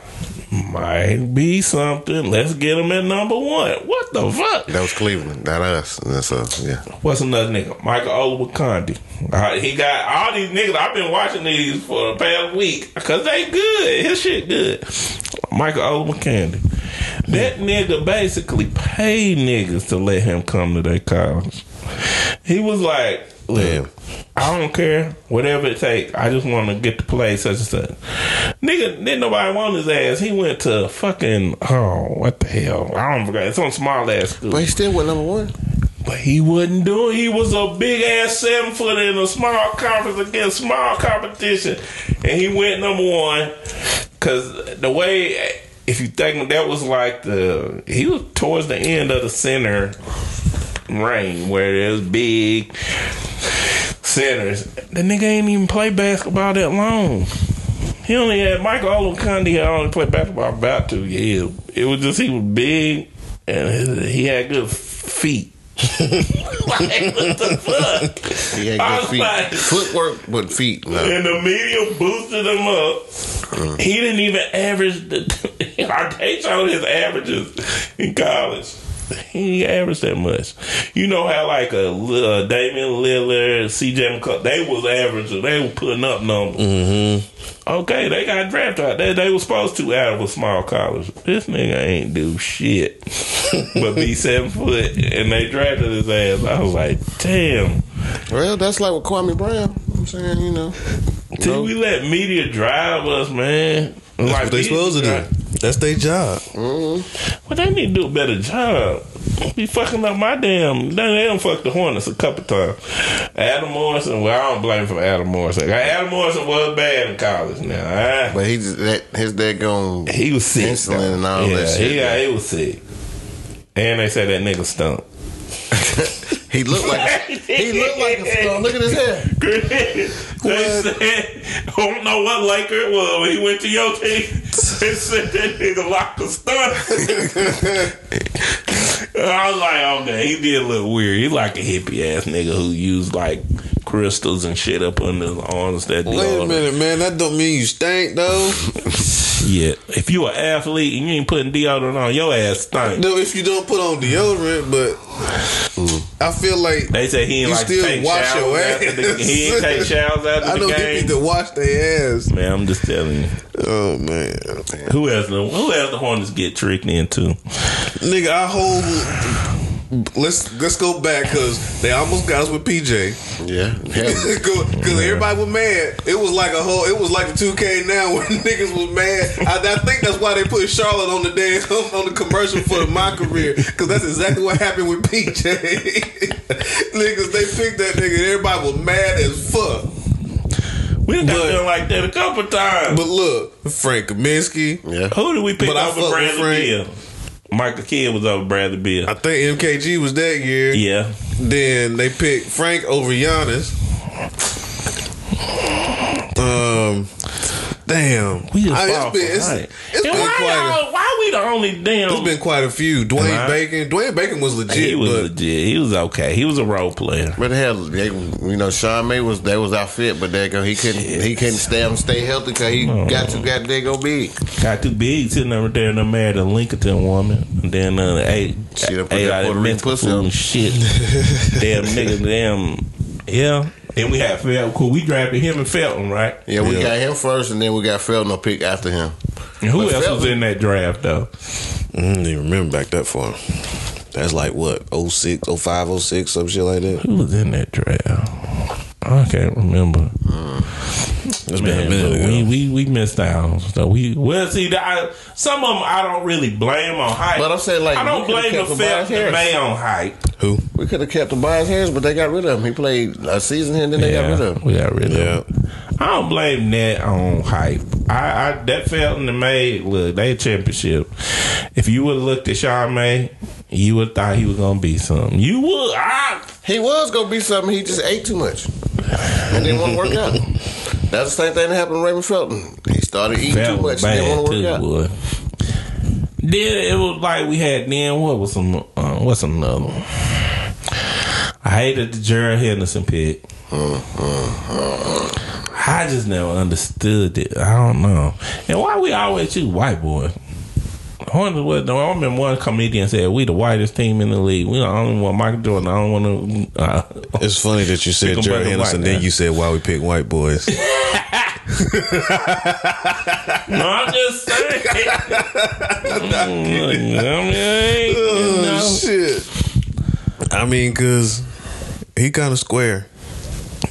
might be something. Let's get him at number one. What the fuck? That was Cleveland, not us. That's us. Yeah. What's another nigga? Michael Olowokandi. Uh, he got all these niggas. I've been watching these for the past week because they good. His shit good. Michael Olowokandi. That nigga basically paid niggas to let him come to their college. He was like, look, Damn. I don't care, whatever it takes. I just want to get to play such and such. Nigga, didn't nobody want his ass. He went to fucking, oh, what the hell? I don't forget. It's on small ass school. But he still went number one. But he wasn't doing. He was a big ass seven footer in a small conference against small competition, and he went number one. Cause the way if you think that was like the he was towards the end of the center reign where there's big centers. The nigga ain't even play basketball that long. He only had Michael Olowokandi had only played basketball about two years. It was just he was big and he had good feet. (laughs) like what the fuck? He had good feet. like- Footwork, but feet. No. and the media boosted him up. Mm. He didn't even average the. (laughs) they showed his averages in college. (laughs) He didn't that much. You know how like a uh, Damian Lillard, CJ McCollum, they was averaging. They were putting up numbers. Okay, they got drafted out. They, they were supposed to out of a small college. This nigga ain't do shit (laughs) but be seven foot, and they drafted his ass. I was like, damn. Well, that's like with Kwame Brown. I'm saying, you know. Till No. we let media drive us, man. That's what they supposed to do. That's their job. Well, they need to do a better job. Be fucking up my damn. They, they don't fuck the Hornets a couple times. Adam Morrison. Well, I don't blame him for Adam Morrison. Adam Morrison was bad in college. Now, ah. But he just, that, his dad going he was sick. Insulin though. and all yeah, that shit, He, yeah, he was sick. And they said that nigga stunk. (laughs) he looked like he looked like a (laughs) skunk. Look at his hair. (laughs) they said, I don't know what Laker it was when he went to your team. (laughs) They said that nigga locked the stunt. I was like, okay, he did look weird. He like a hippie ass nigga who used like crystals and shit up under his arms. That Wait a minute, man. That don't mean you stink, though. (laughs) Yeah, if you an athlete and you ain't putting deodorant on, your ass stink. no, if you don't put on deodorant, but mm. I feel like They say he ain't like still take wash showers your after the, ass. he ain't take showers after (laughs) I the know game. people to wash their ass. Man, I'm just telling you. Oh man, Who else? The, who else the Hornets get tricked into? nigga, I hold. Let's let's go back because they almost got us with PJ. Yeah. Hell, Because (laughs) everybody was mad. It was like a whole. It was like the two K now (laughs) when niggas was mad. I, I think that's why they put Charlotte on the damn (laughs) on the commercial for my career. Because that's exactly what happened with PJ. niggas, they picked that nigga. and Everybody was mad as fuck. We done got done like that a couple times. But look, Frank Kaminsky. yeah. Who did we pick But I over fuck with Bradley Frank. Bill? Michael Kidd was over Bradley Beal. I think MKG was that year. yeah. Then they picked Frank over Giannis. Um, damn. We just I- it's been, it's, height. it's And been why, quite a, y'all- why we the only damn? it's been quite a few. Dwayne Am Bacon. Dwayne Bacon was legit, he was but legit. He was okay. He was a role player. But hell, they, you know, Sean May was that was our fit, but they go he couldn't he couldn't stay stay healthy because he got too goddamn go big. Got too big sitting over there and they married a Lincoln woman. And then uh, ate, Shit, I put ate that out of Puerto Rican pussy food on. and shit. (laughs) damn nigga, damn. Yeah. And we had Felton. Cool. We drafted him and Felton, right? Yeah, we Yeah. got him first, and then we got Felton to pick after him. And who But else was in that draft though? Mm, I don't even remember back that far. That's like what 06, 05, 06, some shit like that. Who was in that draft? I can't remember. Mm. It's been Man, a minute we, we we missed out. So we well see I, some of them I don't really blame on hype. But I'm saying, like, I don't blame the Felton May on hype. Who? We could have kept Tobias Harris, but they got rid of him. He played a season here, and then they got rid of him. we got rid of Yeah. him. I don't blame that on hype. I, I that Felton and May look they championship. If you would have looked at Sean May, you would have thought he was gonna be something. You would. I He was gonna be something. He just ate too much and didn't want to work out. That's the same thing that happened to Raymond Felton. He started eating felt too much and didn't want to work out. boy. Then it was like we had then what was some uh, what's another one? I hated the Gerald Henderson pick. Mm, mm, mm. I just never understood it. I don't know. And why we always choose white boys? Hornets was, I remember one comedian said, "We the whitest team in the league. We the only one. Michael Jordan. I don't want to." Uh, It's funny that you said Jerry Henderson, then you said why we pick white boys. (laughs) no, I'm just saying. (laughs) Mm, I mean, I you oh know. shit! I mean, cause he kind of square.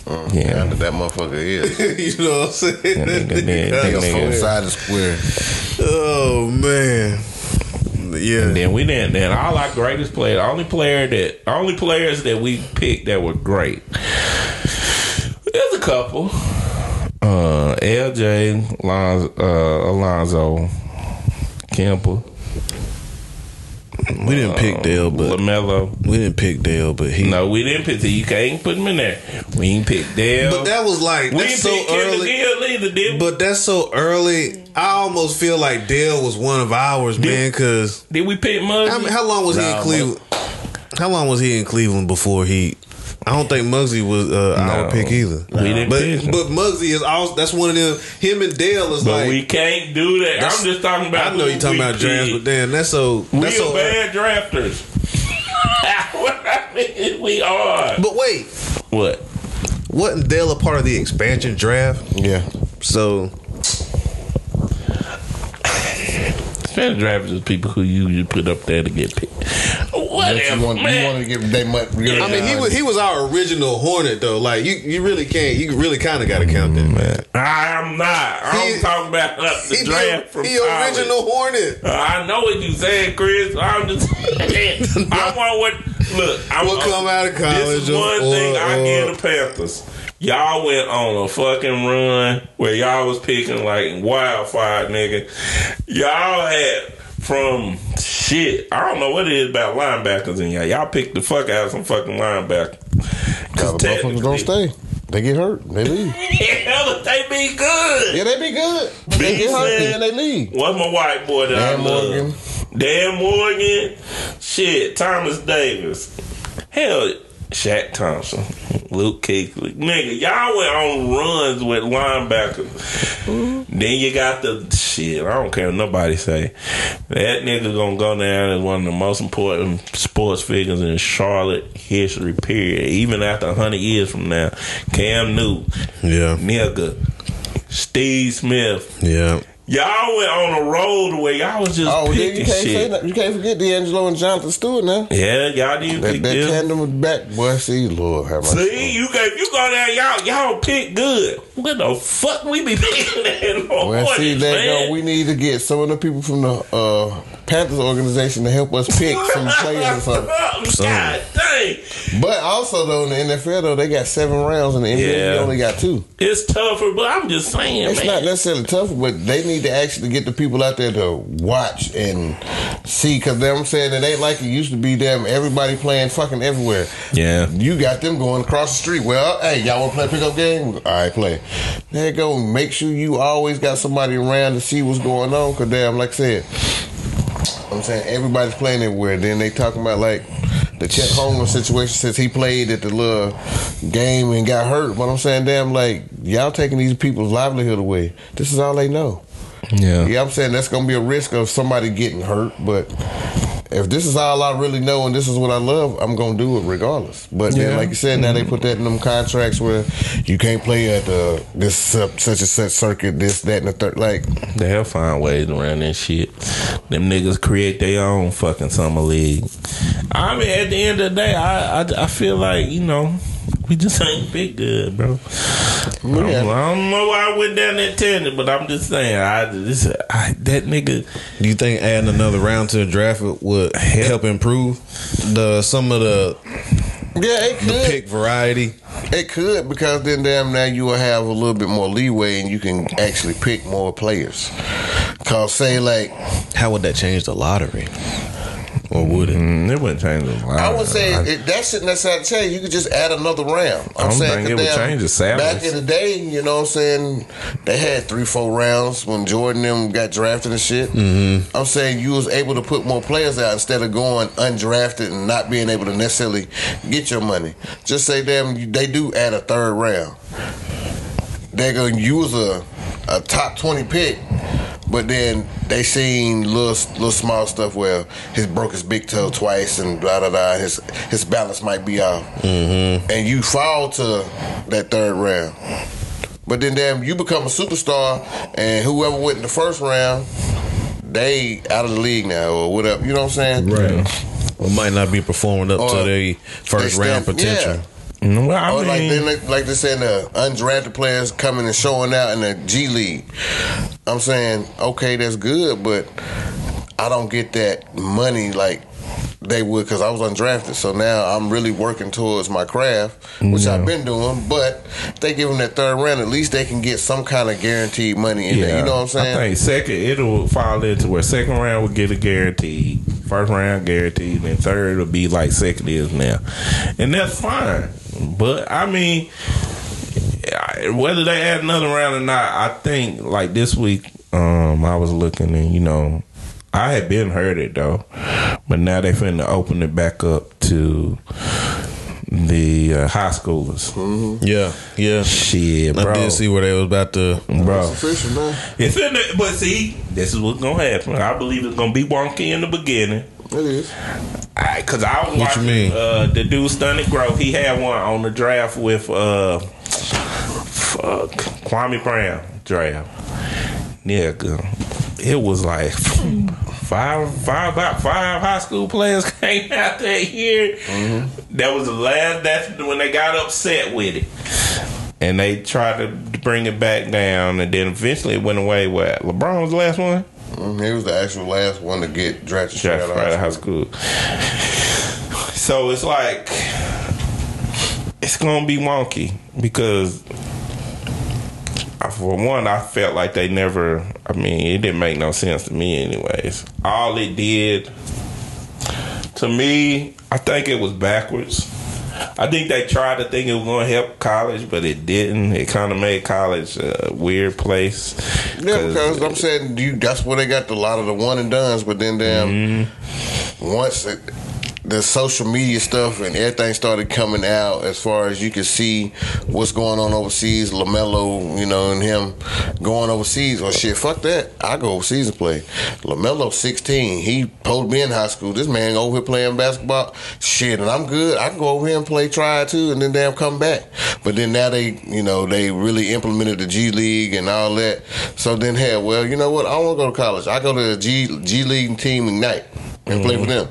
Yeah. That motherfucker is. (laughs) you know what I'm saying? That nigga That nigga That Nigga nigga- four square. square. Oh man, yeah. And then we didn't. Then all our greatest players, the only player that, only players that we picked that were great. There's a couple. Uh, LJ, Lonzo, uh, Alonzo, Campbell. We didn't pick uh, Dale, but LaMelo. we didn't pick Dale, but he. No, we didn't pick. You can't put him in there. We ain't pick Dale. But that was like we that's didn't so pick Kendall early. Gill either, did we? But that's so early. I almost feel like Dale was one of ours, man. Because Did we pick Muggsy? how, how long was he in Nah, Cleveland? How long was he in Cleveland before he? I don't think Muggsy was uh, our No. pick either. We didn't but pick him. but Muggsy is also that's one of them. Him and Dale is but like. we can't do that. I'm just talking about. I know you're talking about drafts, picked. but damn, that's so. We That's are so. bad drafters. (laughs) I mean, we are. But wait, What? wasn't Dale a part of the expansion draft? Yeah. So Fan drafters is people who you usually put up there to get picked. Whatever, you, want, you man. wanted to give they much. Yeah. I mean, he was he was our original Hornet though. Like you, you really can't. You really kind of got to count that mm. man. I'm not. I'm He- talking about up the He, draft from he college. original Hornet. Uh, I know what you're saying, Chris. I'm just saying. I want what. Look, I'm What come out of college. This is college one or- thing I or- give uh, the Panthers. Y'all went on a fucking run where y'all was picking like wildfire, nigga. Y'all had from shit. I don't know what it is about linebackers in y'all. Y'all picked the fuck out of some fucking linebacker. Cause the motherfuckers don't stay. They get hurt. They leave. (laughs) Hell, they be good. Yeah, they be good. They get hurt and they leave. What's my white boy that Dan I love? Morgan. Dan Morgan. Shit, Thomas Davis. Hell, Shaq Thompson. Luke Kuechly. Nigga, y'all went on runs with linebackers. Then you got the shit. I don't care what nobody say. That nigga gonna go down as one of the most important sports figures in Charlotte history. Period. Even after hundred years from now, Cam Newton, Yeah, nigga, Steve Smith. yeah. Y'all went on a road where y'all was just Oh, then picking you can't shit. that. You can't forget DeAngelo and Jonathan Stewart now. Yeah, y'all didn't That, pick that them. tandem was back. Boy, see, Lord have mercy. See, you go, if you go there, y'all y'all pick good. What the fuck we be (laughs) picking that Well, see, that man? go. We need to get some of the people from the uh, Panthers organization to help us pick some players or something. (laughs) God But also, though, in the NFL, though, they got seven rounds, and the NBA Yeah. they only got two. It's tougher, but I'm just saying, It's man. not necessarily tougher, but they need to actually get the people out there to watch and see. Because I'm saying it ain't like it used to be. Them everybody playing fucking everywhere. Yeah. you got them going across the street. Well, hey, y'all want to play pickup game? All right, play. There you go. Make sure you always got somebody around to see what's going on. Because damn, like I said, I'm saying everybody's playing everywhere. Then they talking about like the Chet Holmgren situation since he played at the little game and got hurt. But I'm saying, damn, like y'all taking these people's livelihood away. This is all they know. yeah. Yeah, I'm saying that's gonna be a risk of somebody getting hurt, but if this is all I really know and this is what I love, I'm gonna do it regardless. But Yeah. then, like you said, now they mm-hmm. put that in them contracts where you can't play at the this such such and such circuit, this that and the third. Like, They'll find ways around that shit. Them niggas create their own fucking summer league. I mean, at the end of the day, I I, I feel like you know we just ain't big good, bro. I, don't, I don't know why I went down that tangent, but I'm just saying, I this I, that nigga. Do you think adding another round to the draft would help improve the some of the yeah, it the pick variety? it could because then damn now you will have a little bit more leeway and you can actually pick more players. Cause say like How would that change the lottery? Or would it? Mm, it wouldn't change a lot. I would say it, that shouldn't necessarily change. You could just add another round. I'm I don't saying think it 'cause would damn, change the salaries. Back in the day, you know what I'm saying, they had three, four rounds when Jordan them got drafted and shit. Mm-hmm. I'm saying you was able to put more players out instead of going undrafted and not being able to necessarily get your money. Just say, them they do add a third round. They're going to use a, a top 20 pick. But then they seen little little small stuff where he broke his big toe twice and blah blah blah. His his balance might be off, mm-hmm. and you fall to that third round. But then damn, you become a superstar, and whoever went in the first round, they out of the league now or whatever. You know what I'm saying? Right. Or might not be performing up to Or their first round potential. yeah. Well, I or like mean, they like, like they saying the undrafted players coming and showing out in the G League. I'm saying okay, that's good, but I don't get that money like they would because I was undrafted. So now I'm really working towards my craft, which I've been doing. But if they give them that third round, at least they can get some kind of guaranteed money in there. You know what I'm saying? I think second it'll fall into where second round will get a guaranteed, first round guaranteed, and then third will be like second is now, and that's fine. But I mean, whether they add another round or not, I think like this week, um, I was looking and you know. I had been heard it though, but now they finna open it back up to the uh, high schoolers. Yeah, yeah. Shit, bro. I bro. did see where they was about to. bro. It's official, man. It's in the, but see, this is what's gonna happen. I believe it's gonna be wonky in the beginning. It is. I, Cause I was What you watching mean? Uh, the dude Stunning Growth. He had one on the draft with uh, fuck Kwame Brown draft. Yeah, good. It was like (laughs) five, five, about five high school players (laughs) came out that year. That was the last. That's when they got upset with it, and they tried to bring it back down, and then eventually it went away. What LeBron was the last one. Mhm, He was the actual last one to get drafted out of high school. school. So it's like it's gonna be wonky because for one, I felt like they never. I mean, it didn't make no sense to me, anyways. All it did to me, I think it was backwards. I think they tried to think it was going to help college, but it didn't. It kind of made college a weird place. Yeah, because I'm saying you that's where they got a lot of the one and dones, but then damn Mm-hmm. once it, the social media stuff and everything started coming out as far as you could see what's going on overseas, LaMelo, you know, and him going overseas. Well shit, fuck that. I go overseas and play. LaMelo sixteen, he supposed me in high school. This man over here playing basketball. Shit, and I'm good. I can go over here and play try too and then damn come back. But then now they you know, they really implemented the G League and all that. So then hell, well, you know what? I wanna go to college. I go to the G G League team Ignite and play for mm-hmm. them.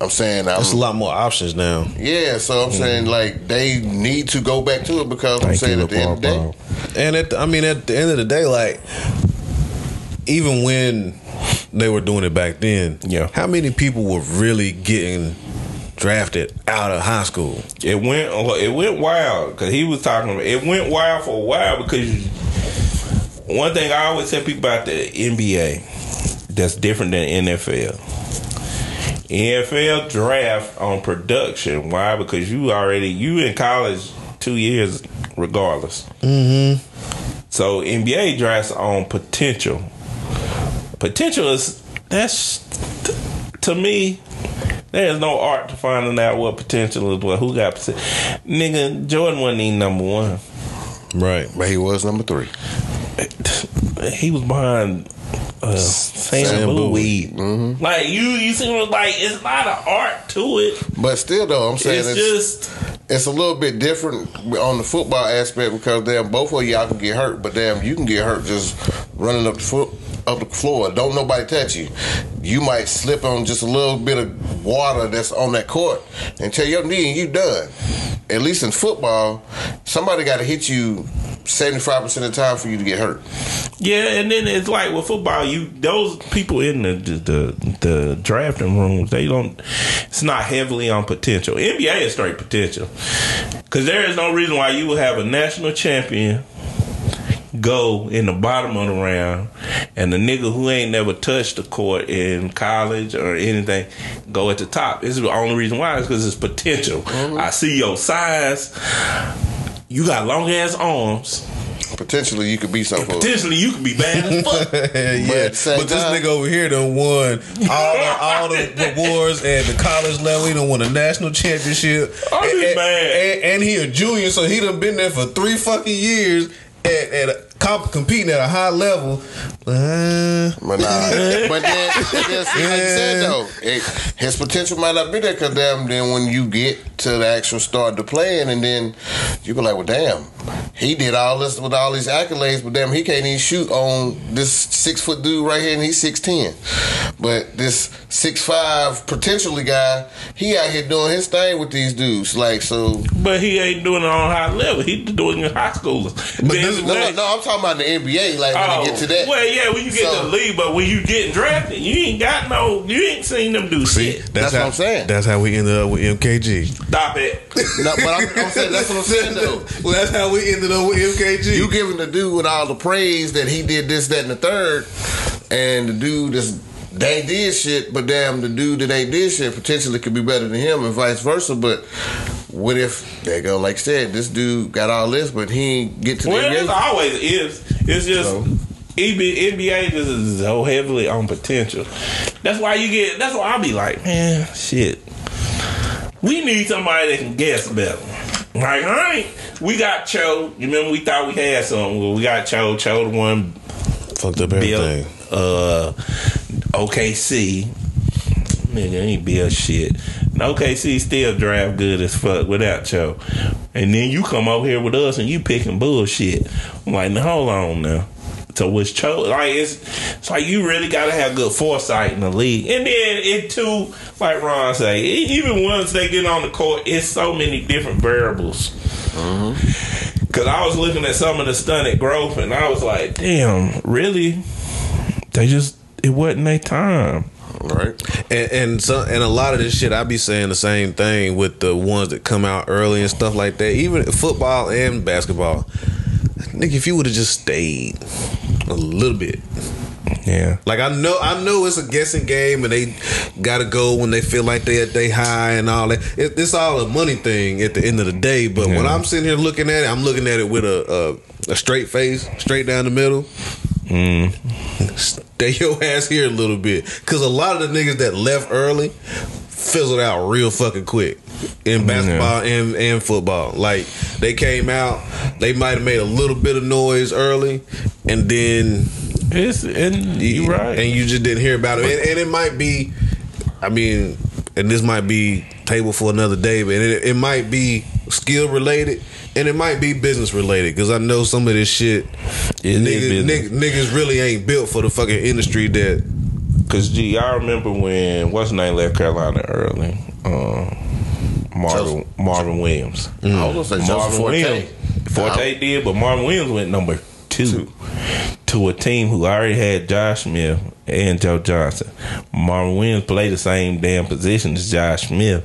I'm saying I'm There's a lot more options now. yeah, so I'm mm. saying like they need to go back to it because I'm saying at the end of the day, And at the, I mean, at the end of the day, like even when they were doing it back then, Yeah. how many people were really getting drafted out of high school? It went it went wild because he was talking about it went wild for a while because one thing I always tell people about the NBA that's different than NFL. NFL draft on production. Why? Because you already you in college two years regardless. Mm-hmm. So NBA drafts on potential. Potential is that's to me. There's no art to finding out what potential is. What who got potential? Nigga, Jordan wasn't even number one. Right. but he was number three. He was behind uh, Sam, Sam Bowie. Bowie. Like you, you see, like it's a lot of art to it. But still, though, I'm saying It's it's, just it's a little bit different on the football aspect because damn both of y'all can get hurt, but damn you can get hurt just running up the foot up the floor. Don't nobody touch you. You might slip on just a little bit of water that's on that court and tear your knee and you done. At least in football, somebody got to hit you seventy five percent of the time for you to get hurt. yeah. And then it's like with football, you those people in the the the, drafting rooms, they don't. It's not heavily on potential. NBA is straight potential because there is no reason why you would have a national champion go in the bottom of the round and the nigga who ain't never touched the court in college or anything go at the top. This is the only reason why is because it's potential. Mm-hmm. I see your size. You got long ass arms. Potentially, you could be something. Potentially, you could be bad as (laughs) fuck. yeah, at the same but this nigga over here done won all the, all the (laughs) awards at the college level. He done won a national championship. I'm and, just and- mad. and- and he a junior, so he done been there for three fucking years at, at a, comp, competing at a high level. Uh, But nah, (laughs) but then, then see, like you said though, it, his potential might not be there because damn, then when you get to the actual start to playing, and then you be like, well, damn, he did all this with all these accolades, but damn, he can't even shoot on this six foot dude right here, and he's six ten. But this six five potentially guy, he out here doing his thing with these dudes. Like so, But he ain't doing it on high level. He doing it in high schoolers. But no, no, no, I'm talking about the NBA. Like when Oh, you get to that, oh, well, yeah, when you get So- to the league, but when you get drafted, you ain't got no, you ain't seen them do shit. That's how, what I'm saying. That's how we ended up with MKG. Stop it. no, but I'm, I'm saying that's what I'm saying though. (laughs) well, that's how we ended up with MKG. You giving the dude with all the praise that he did this, that, and the third, and the dude that's they did shit, but damn, the dude that they did shit potentially could be better than him, and vice versa. But what if they go like I said, this dude got all this, but he ain't get to the Well, it always is. It's just So? EB, NBA just is so heavily on potential. That's why you get. That's why I be like, man, shit. We need somebody that can guess better. Like, I ain't. We got Cho. You remember we thought we had something. Well, we got Cho. Cho the one fucked up everything. built uh, OKC. Nigga ain't build shit. And OKC still draft good as fuck without Cho. And then you come over here with us and you picking bullshit. I'm like, now hold on now. So was Cho like it's it's like you really gotta have good foresight in the league. And then it too, like Ron say, e- even once they get on the court, it's so many different variables. Mm-hmm. Cause I was looking at some of the stunted growth and I was like, damn, really? They just it wasn't their time. right? And and so and a lot of this shit, I be saying the same thing with the ones that come out early and stuff like that. Even football and basketball. Nigga, if you would have just stayed a little bit. Yeah. Like I know, I know it's a guessing game, and they gotta go when they feel like they at they high and all that. It, it's all a money thing at the end of the day. But when I'm sitting here looking at it, I'm looking at it with a a, a straight face, straight down the middle. Mm. Stay your (laughs) ass here a little bit, because a lot of the niggas that left early fizzled out real fucking quick in basketball and and football. Like they came out, they might have made a little bit of noise early, and then It's and you right. and you just didn't hear about it. And, and it might be, I mean, and this might be table for another day, but it, it might be skill related. And it might be business related because I know some of this shit, niggas, niggas, niggas really ain't built for the fucking industry that. Cause gee, I remember when what's name left Carolina early. Um, Marvin Marvin Williams. Mm. I was gonna say Joseph Marvin Forte. Williams. Forte did, but Marvin Williams went number two, to a team who already had Josh Smith and Joe Johnson. Marvin Williams played the same damn position as Josh Smith.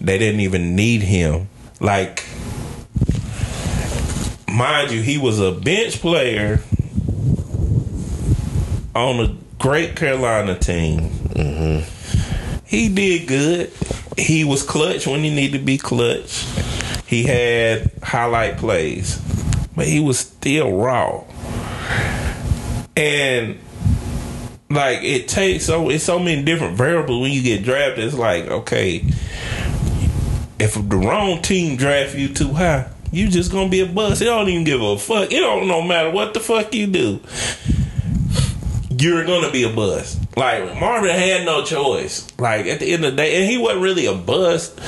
They didn't even need him. Like, mind you, he was a bench player on a great Carolina team. Mm-hmm. He did good. He was clutch when he needed to be clutch. He had highlight plays, but he was still raw. And like it takes so it's so many different variables when you get drafted. It's like okay, if the wrong team draft you too high, you just gonna be a bust. It don't even give a fuck. It don't no matter what the fuck you do you're gonna be a bust. Like Marvin had no choice. Like at the end of the day, and he wasn't really a bust.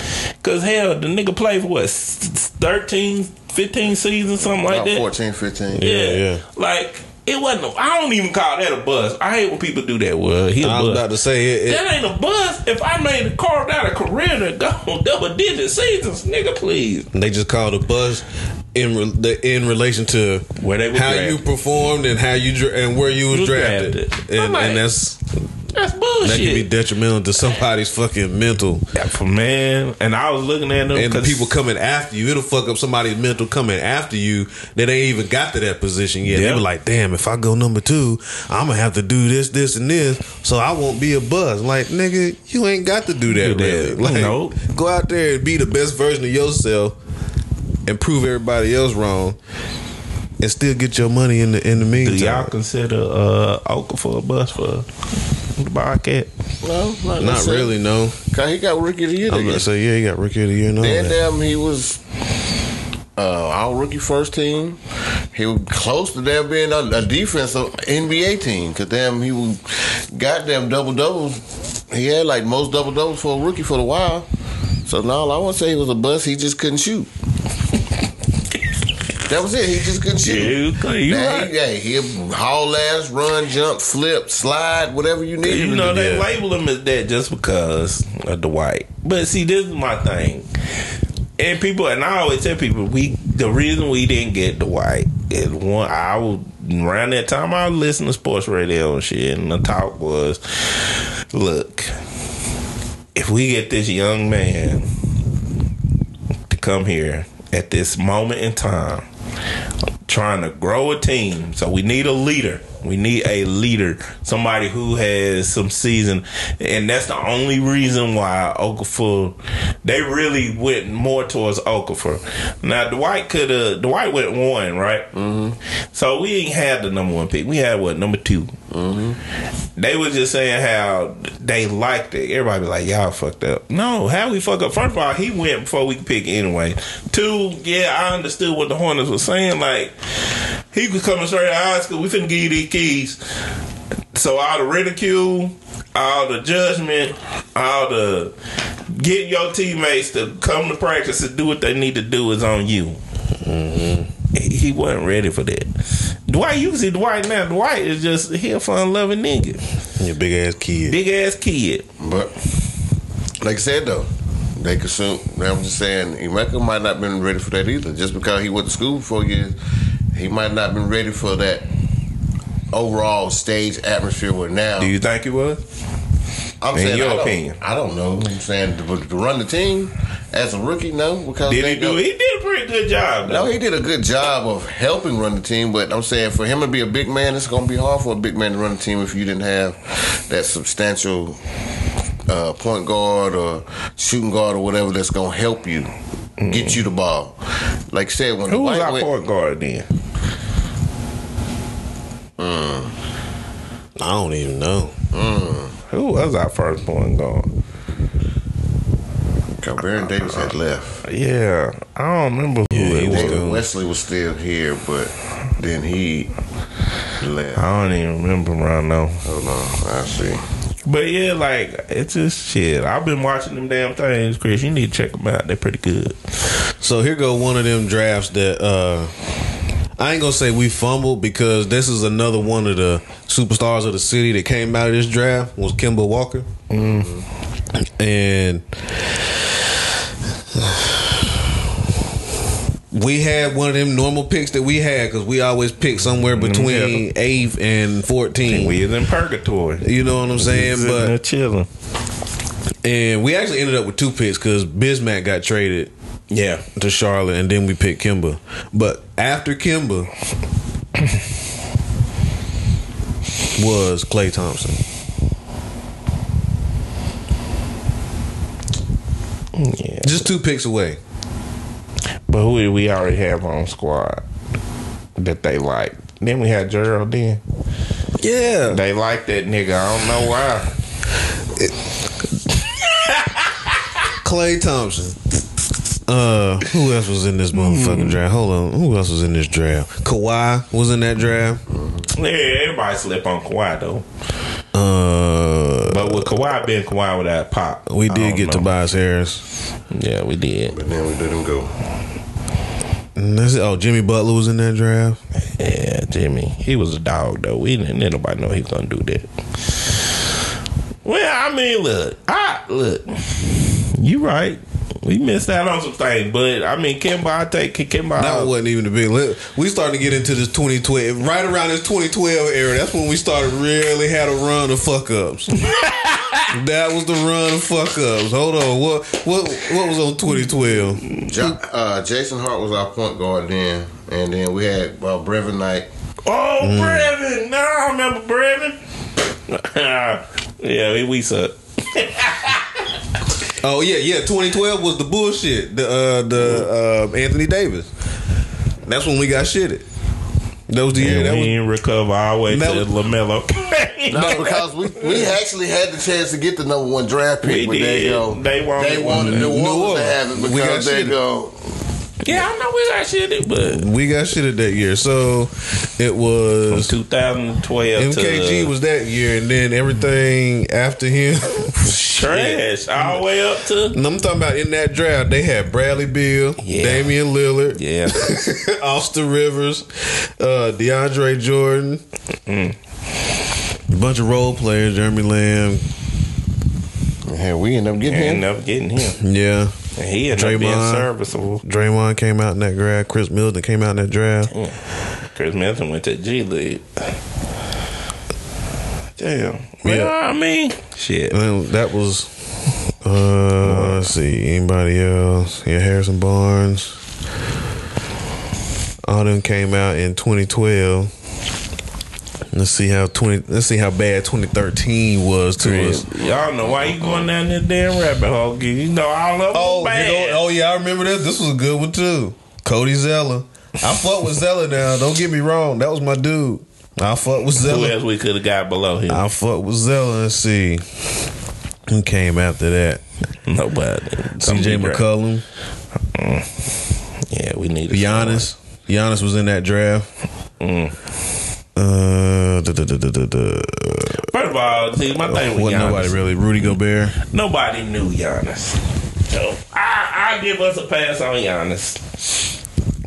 Cause hell, the nigga played for what s- s- 13, 15 seasons, something like that. 14, 15. Yeah, yeah. Like it wasn't. A, I don't even call that a bust. I hate when people do that. Well, he a I was bust. about to say it. it that ain't a bust. If I made a carved out a career to go (laughs) double digit seasons, nigga, please. they just called a buzz in re, the, in relation to Where they were how drafted. you performed and how you dra- and where you was Was drafted, drafted. and, like, and that's That's bullshit. that bullshit. can be detrimental to somebody's fucking mental. Yeah, for man, and I was looking at them and the 'cause- people coming after you, it'll fuck up somebody's mental coming after you that ain't even got to that position yet. They were like, damn, if I go number two, I'm gonna have to do this, this, and this, so I won't be a buzz. Like, nigga, you ain't got to do that, Do that. really. (laughs) Like, Nope. go out there and be the best version of yourself and prove everybody else wrong. And still get your money in the in the meantime. Do y'all consider uh Okafor a bus for the Bobcat? No, not, Not really, no. Cause he got rookie of the year. I'm gonna say, yeah, he got rookie of the year. No, Then damn, he was uh, all rookie first team. He was close to them being a, a defensive NBA team. Cause damn, he was goddamn double doubles. He had like most double doubles for a rookie for a while. So no, I won't say he was a bust. He just couldn't shoot. That was it. He just couldn't shoot. Yeah, Now, right. he, hey, he'll haul ass, run, jump, flip, slide, whatever you need. him You know, do. they Yeah. label him as that just because of the white. But see, this is my thing. And people, and I always tell people, we the reason we didn't get Dwight is one. I was around that time I was listening to sports radio and shit, and the talk was, look, if we get this young man to come here at this moment in time, trying to grow a team. So we need a leader. We need a leader, somebody who has some season, and that's the only reason why Okafor. They really went more towards Okafor. Now Dwight could have. Dwight went one, right? Mm-hmm. So we ain't had the number one pick. We had what number 2 Mm-hmm. They was just saying how they liked it. Everybody was like, "Y'all fucked up." No, how we fuck up? First of all, he went before we could pick anyway. Two, yeah, I understood what the Hornets was saying. Like he was coming straight out of high school. We finna give you keys. So all the ridicule, all the judgment, all the getting your teammates to come to practice and do what they need to do is on you. He he wasn't ready for that. Dwight, you can see Dwight now. Dwight is just he a fun loving nigga, Your big ass kid. big ass kid. But like I said though, they consume. I'm just saying, Emeka might not been ready for that either. Just because he went to school for four years, he might not been ready for that overall stage atmosphere. Where now, Do you think it was? I'm in saying, your I opinion? I don't know. I'm saying to, to run the team as a rookie, no, because Did he do? He did a pretty good job. Though. No, he did a good job of helping run the team, but I'm saying for him to be a big man, it's going to be hard for a big man to run the team if you didn't have that substantial uh, point guard or shooting guard or whatever that's going to help you get you the ball. Like I said, when Who was our went- point guard then? I don't even know. Who was our first point guard? Cause Baron Davis had left. Yeah, I don't remember who Yeah, he it was was. Wesley was still here, but then he left. I don't even remember right now. Hold on, I see. But yeah, like it's just shit. I've been watching them damn things, Chris. You need to check them out. They're pretty good. So here go one of them drafts that uh I ain't gonna say we fumbled because this is another one of the superstars of the city that came out of this draft was Kemba Walker, mm-hmm. and we had one of them normal picks that we had because we always pick somewhere mm-hmm. between eighth and fourteen. We is in purgatory. you know what I'm saying? But chilling. and we actually ended up with two picks because Bismack got traded Yeah, to Charlotte, and then we picked Kemba. But after Kemba was Klay Thompson. yeah. Just two picks away. But who did we already have on squad that they like? Then we had Gerald. Then Yeah. they like that nigga. I don't know why. Klay (laughs) Thompson. Uh, who else was in this motherfucking draft? Hold on. Who else was in this draft? Kawhi was in that draft. Yeah, everybody slept on Kawhi though. Uh, But with Kawhi being Kawhi without Pop, we did get know. Tobias Harris. Yeah, we did. But then we let him go. And that's it. Oh, Jimmy Butler was in that draft. Yeah, Jimmy. He was a dog though. We didn't let nobody know he was gonna do that. Well, I mean, look, I look. You right. We missed out on some things, but I mean, Kemba, I take Kemba. That out. wasn't even the big. li- We started to get into this 2012. Right around this 2012 era, that's when we started really had a run of fuck ups. (laughs) that was the run of fuck ups. Hold on, what what what was on 2012? Jo- uh, Jason Hart was our point guard then, and then we had uh, Brevin Knight. Oh, Brevin. No, I remember Brevin. (laughs) yeah, we, we suck. (laughs) Oh yeah, yeah. 2012 was the bullshit. The uh, the uh, Anthony Davis. That's when we got shitted. That was the year. That we was didn't recover our way That to was- LaMelo. (laughs) (laughs) No, because we, we actually had the chance to get the number one draft pick, We but they did. go. They wanted- they wanted New New Orleans to have it because they go. Yeah, I know we got shit, but We got shit that year. So it was 2012 MKG to was that year, and then everything after him. (laughs) trash all the way up to And I'm talking about in that draft, they had Bradley Beal, Yeah. Damian Lillard, yeah. (laughs) Austin Rivers, uh, DeAndre Jordan, Mm. a bunch of role players, Jeremy Lamb. Hell, we end up getting Ain't him. never getting him. Yeah. And he ended up being Draymond. serviceable. Draymond came out in that draft. Khris Middleton came out in that draft. Khris Middleton went to G League. Damn. Yeah. Well, I mean, shit. And that was, uh, let's see, anybody else? Yeah, Harrison Barnes. All them came out in 2012. Let's see how 20. Let's see how bad 2013 was to us. Y'all know why you going down this damn rabbit hole? You know all of them Oh, you bad. know, oh yeah, I remember this. This was a good one too. Cody Zeller. I fuck with Zeller now. Don't get me wrong. That was my dude. I fuck with Zeller. Who else we could have got below him? I fuck with Zeller. Let's see. Who came after that? Nobody. CJ McCollum. Yeah, we need a Giannis. Giannis was in that draft. Mm. Uh. First of all, see, my thing with Wasn't Giannis, nobody really. Rudy Gobert. nobody knew Giannis. So I, I give us a pass on Giannis.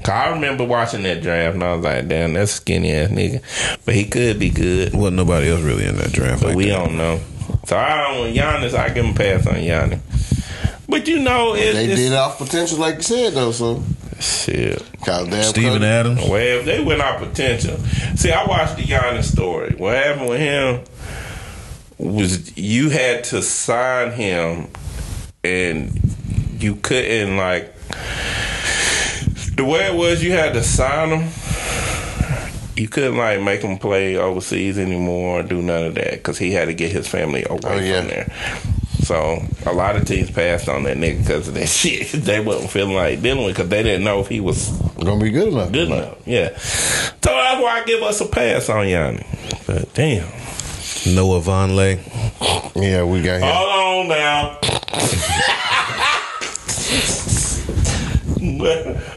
'Cause I remember watching that draft and I was like, damn, that's skinny ass nigga. But he could be good. Wasn't nobody else really in that draft. But like we that. don't know. So I don't with Giannis, I give him a pass on Giannis. But you know, it, They it's did off potential, like you said, though. So, shit. Cause damn Steven Curry- Adams. Well, if they went out potential. See, I watched the Giannis story. What happened with him was you had to sign him, and you couldn't like the way it was. You had to sign him. You couldn't like make him play overseas anymore or do none of that because he had to get his family away Oh, yeah. from there. So a lot of teams passed on that nigga because of that (laughs) shit. They wasn't feeling like dealing with because they didn't know if he was gonna be good enough. Good enough, yeah. So that's why I give us a pass on Yanni. But damn. Noah Vonleh. Yeah, we got him. Hold on now.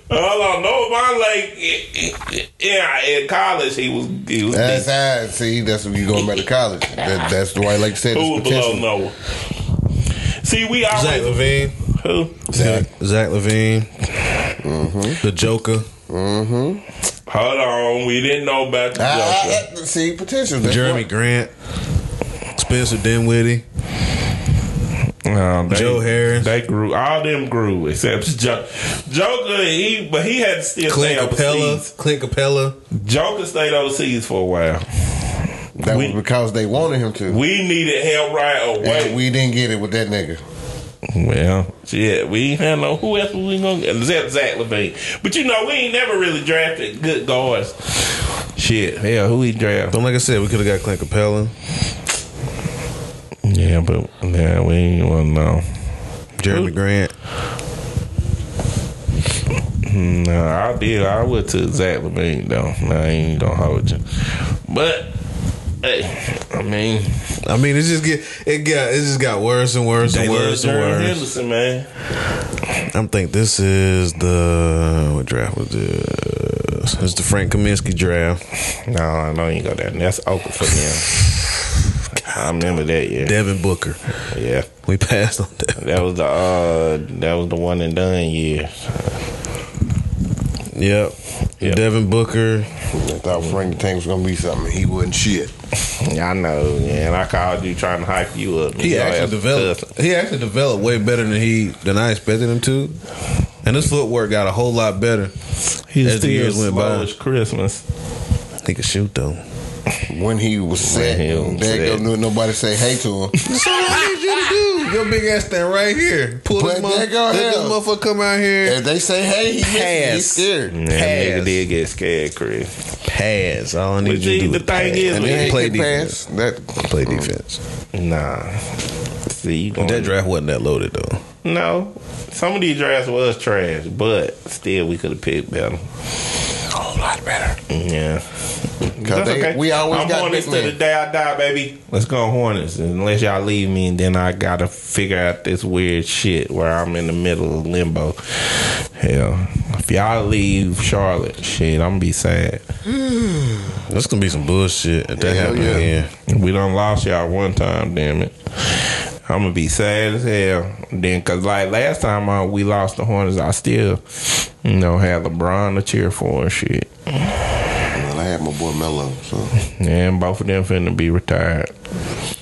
Hold on, no, my like, yeah, in college he was he was That's decent. how. See, that's when you going back to college. That, that's the way, like you said, who was it's below potential. Noah. See, we all Zach LaVine. who? Zach. Zach LaVine. Mm-hmm. The Joker. Hold on, we didn't know about the Ah, Joker. ah, see, potential. That's Jerami what- Grant. Spencer Dinwiddie. Um, they- Joe Harris. They grew. All them grew except jo- Joker. He but he had to still Clint stay Capela. overseas. Clint Capela. Joker stayed overseas for a while. That We- was because they wanted him to. We needed help right away. and we didn't get it with that nigga. well, shit, we ain't had no. Who else was we gonna get? Except Zach LaVine. But you know, we ain't never really drafted good guards. Shit, hell, who he drafted? But like I said, we could have got Clint Capela. Yeah, but yeah, we ain't want to know. Jerami Grant. No, I did. I went to Zach LaVine though. I ain't gonna hold you. But hey, I mean, I mean, it just get it got it just got worse and worse and worse and worse. Henderson, man. I'm think this is the what draft was this? It's the Frank Kaminsky draft. No, I know you go there. That's open for them. I remember that. Yeah, Devin Booker. yeah. We passed on that. That was the uh, that was the one and done year. Yep. Yep. Devin Booker. I thought Frank Tank was gonna be something. He wasn't shit. I know, yeah. And I called you trying to hype you up. He Your actually developed. cussing. He actually developed way better than he than I expected him to. And his footwork got a whole lot better. He's As the years went slow by. as Christmas. He could shoot though. When he was set, he was there go nobody say hey to him. That's all I need you do. Your big ass stand right here. Pull this, But mother- there go let this motherfucker come out here. If they say hey, he misses, Pass. he's scared. Yeah, Pass. nigga did get scared, Chris. Pass. All I need But you to do the is thing pass. is, And we- then play can pass. defense. That Play mm. defense. Nah. See, you that draft wasn't that loaded though. No, some of these drafts was trash, but still we could have picked better. A whole lot better. Yeah, Cause they, we always I'm got Hornets big to the day I die, baby. Let's go Hornets. Unless y'all leave me, and then I gotta figure out this weird shit where I'm in the middle of limbo. Hell, If y'all leave Charlotte, shit, I'm gonna be sad. That's gonna be some bullshit if that Hell happen yeah. again. We done lost y'all one time, damn it. I'm gonna be sad as hell. Then, cause like last time uh, we lost the Hornets, I still, you know, had LeBron to cheer for and shit. Well, I had my boy Melo, so And both of them finna be retired.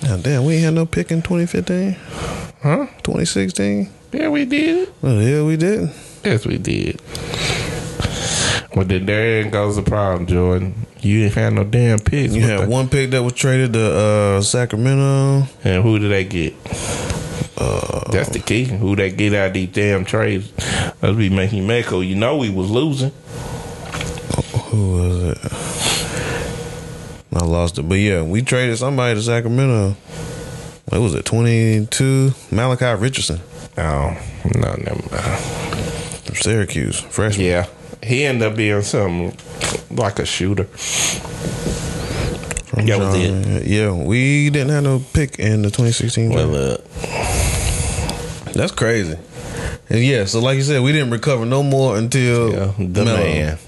Now, damn, we ain't had no pick in 2015, Huh? 2016. Yeah, we did. Well, yeah, we didn't. Yes, we did. But then there goes the problem, Jordan. You didn't had no damn picks. You had the- one pick that was traded to uh, Sacramento. And who did they get? Uh, That's the key. Who they get out of these damn trades? Let's be making Mako. You know we was losing. Who was it? I lost it, but yeah, we traded somebody to Sacramento. What was it? 22. Malachi Richardson Oh, no, never mind. From Syracuse, freshman. Yeah. He ended up being something like a shooter. From That was John- Yeah, we didn't have no pick in the 2016. Well, uh, That's crazy. And yeah, so like you said, we didn't recover no more until yeah, the Melo. man.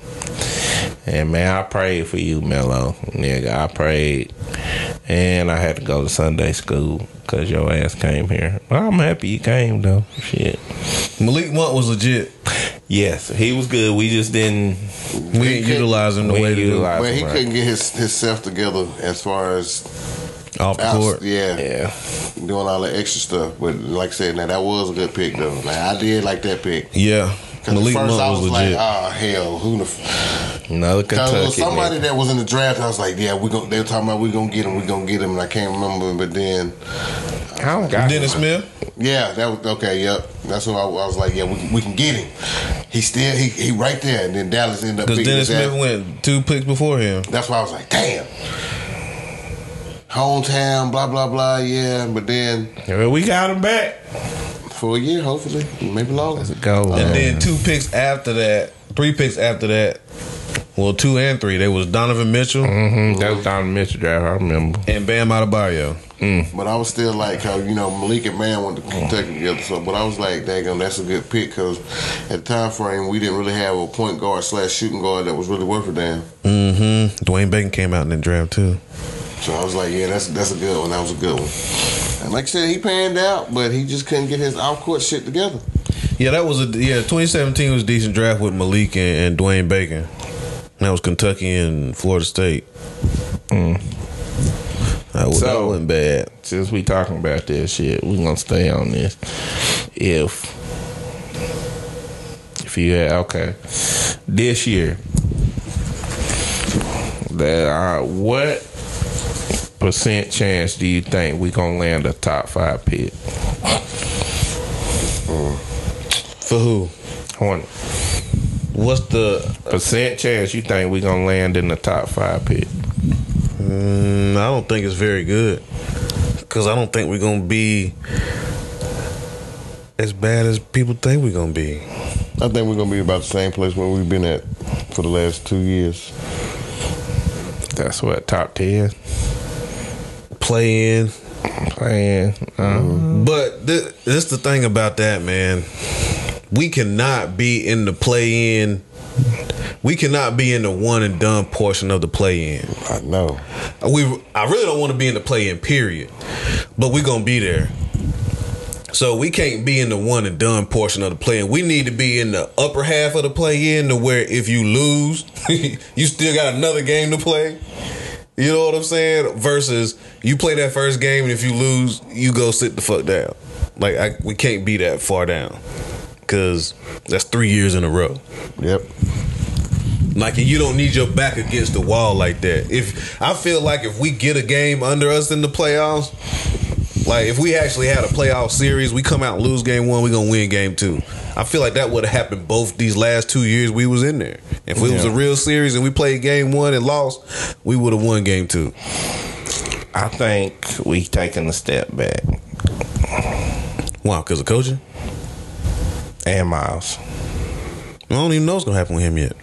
And man, I prayed for you, Mello. Nigga, I prayed. And I had to go to Sunday school because your ass came here. But I'm happy you came, though. Shit. Malik Monk was legit. Yes, he was good. We just didn't. We didn't utilize him the way to do utilized but he right. couldn't get his himself together as far as off the outs- court. yeah, Yeah. doing all the extra stuff. But like I said, now that was a good pick though. Like I did like that pick. Yeah, Cause Malik at Monk first I was was legit. like, oh hell, who the? F-? Another Cause it was Kentucky. somebody nigga. that was in the draft. I was like, yeah, we going They were talking about we're gonna get him, we're gonna get him, and I can't remember. But then, I don't got Dennis him. Smith. yeah, that was okay. Yep, that's what I, I was like. Yeah, we, we can get him. He still he he right there, and then Dallas ended up Because Dennis his ass. Smith went two picks before him. That's why I was like, damn. Hometown, blah blah blah. Yeah, but then Well, we got him back. For a year, hopefully, maybe longer. Let's go. And man. then two picks after that, three picks after that. Well, two and three. They was Donovan Mitchell Mhm, that was down the Mitchell draft. I remember. and Bam Adebayo. But I was still like, how you know, Malik and Man went to Kentucky together. So, but I was like, daggone, that's a good pick because at the time frame we didn't really have a point guard slash shooting guard that was really worth a damn. Mm-hmm. Dwayne Bacon came out in the draft too. So I was like, yeah, that's that's a good one. That was a good one. And like I said, he panned out, but he just couldn't get his off court shit together. Yeah, that was a yeah. 2017 was a decent draft with Malik and, and Dwayne Bacon. That was Kentucky and Florida State. That, was, that So- wasn't bad. Since we talking about this shit, we gonna stay on this. If if you had okay, this year, that uh, what percent chance do you think we gonna land a top five pick? For who? Hornet. What's the? Percent chance you think we gonna land in the top five pick? Mm, I don't think it's very good because I don't think we're gonna be as bad as people think we're gonna be. I think we're gonna be about the same place where we've been at for the last two years. That's what top ten Play in, playing. Uh, But th- this the thing about that, man. We cannot be in the play in. We cannot be in the one and done portion of the play in. I know. We I really don't want to be in the play in period, but we're gonna be there. So we can't be in the one and done portion of the play in. We need to be in the upper half of the play in to where if you lose, (laughs) you still got another game to play. You know what I'm saying? Versus you play that first game and if you lose, you go sit the fuck down. Like I, we can't be that far down because that's three years in a row. Yep. Like you don't need your back against the wall like that. If I feel like if we get a game under us in the playoffs, like if we actually had a playoff series, we come out and lose game one, we gonna win game two. I feel like that would have happened both these last two years we was in there. If it was a real series and we played game one and lost, we would have won game two. I think we taking a step back. Wow, because of coaching? And Miles. I don't even know what's gonna happen with him yet.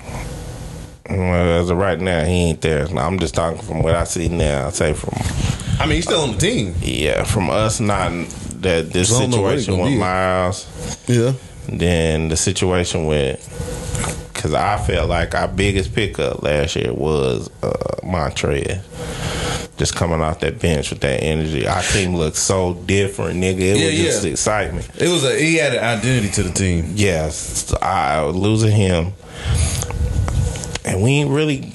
Well, as of right now, he ain't there. I'm just talking from what I see now. I say from I mean, he's still on the team. yeah, from us not that this I don't know where he situation with. Miles, Yeah. then the situation with because I felt like our biggest pickup last year was uh, Montrez. Just coming off that bench with that energy, our team looked so different, nigga. It Yeah, was just yeah. excitement. It was a he had an identity to the team. Yes, I I was losing him, and we ain't really,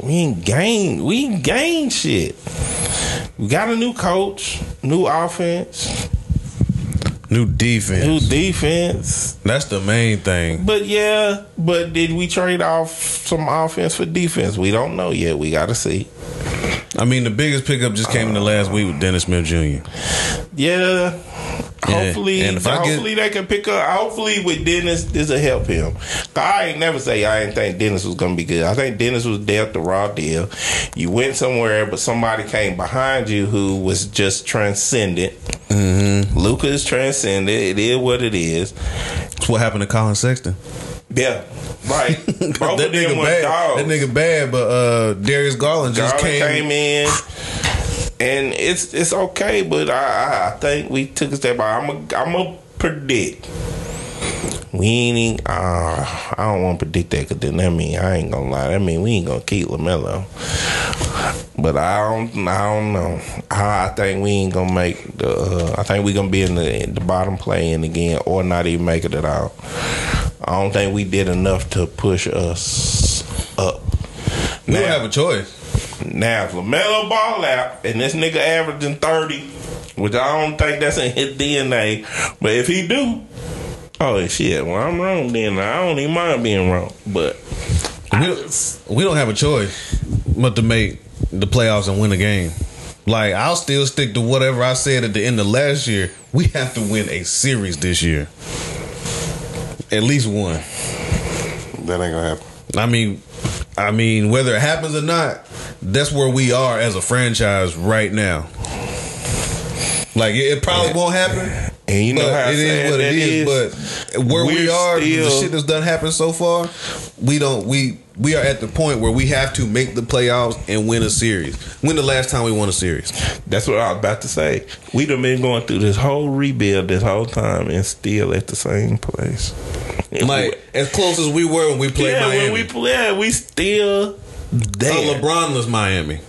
we ain't gained, we ain't gained shit. We got a new coach, new offense, New defense. new defense. That's the main thing. But yeah, but did we trade off some offense for defense? We don't know yet. We got to see. I mean, the biggest pickup just came in the last week with Dennis Smith Jr. Yeah. Hopefully, and I get- hopefully they can pick up. Hopefully, with Dennis, this will help him. I ain't never say I didn't think Dennis was gonna be good. I think Dennis was dealt the raw deal. You went somewhere, but somebody came behind you who was just transcendent. Mm-hmm. Luka is transcendent. It is what it is. It's what happened to Collin Sexton. Yeah, right. (laughs) Both that of them nigga were bad. dogs. That nigga bad, but uh, Darius Garland just Garland came. came, in, and it's it's okay. But I, I, I think we took a step back. I'm a, I'm a predict. We ain't. Uh, I don't want to predict that because then that mean I ain't gonna lie. That mean we ain't gonna keep LaMelo. But I don't. I don't know. I, I think we ain't gonna make the. Uh, I think we gonna be in the the bottom playing again, or not even make it at all. I don't think we did enough to push us up. We don't Now- have a choice. now, if LaMelo ball out and this nigga averaging 30, which I don't think that's in his DNA, but if he do, oh shit, well, I'm wrong then. I don't even mind being wrong. But We don't, we don't have a choice but to make the playoffs and win a game. Like I'll still stick to whatever I said at the end of last year. We have to win a series this year. At least one. That ain't gonna happen. I mean, I mean, whether it happens or not, that's where we are as a franchise right now. Like it, it probably won't happen. And you know but how it is what it is. is? But where we are, the shit that's done happened so far, we don't. We we are at the point where we have to make the playoffs and win a series. When the last time we won a series? that's what I was about to say. We done been going through this whole rebuild this whole time and still at the same place. Like as close as we were when we played yeah, Miami. when we play, we still there. LeBron was Miami.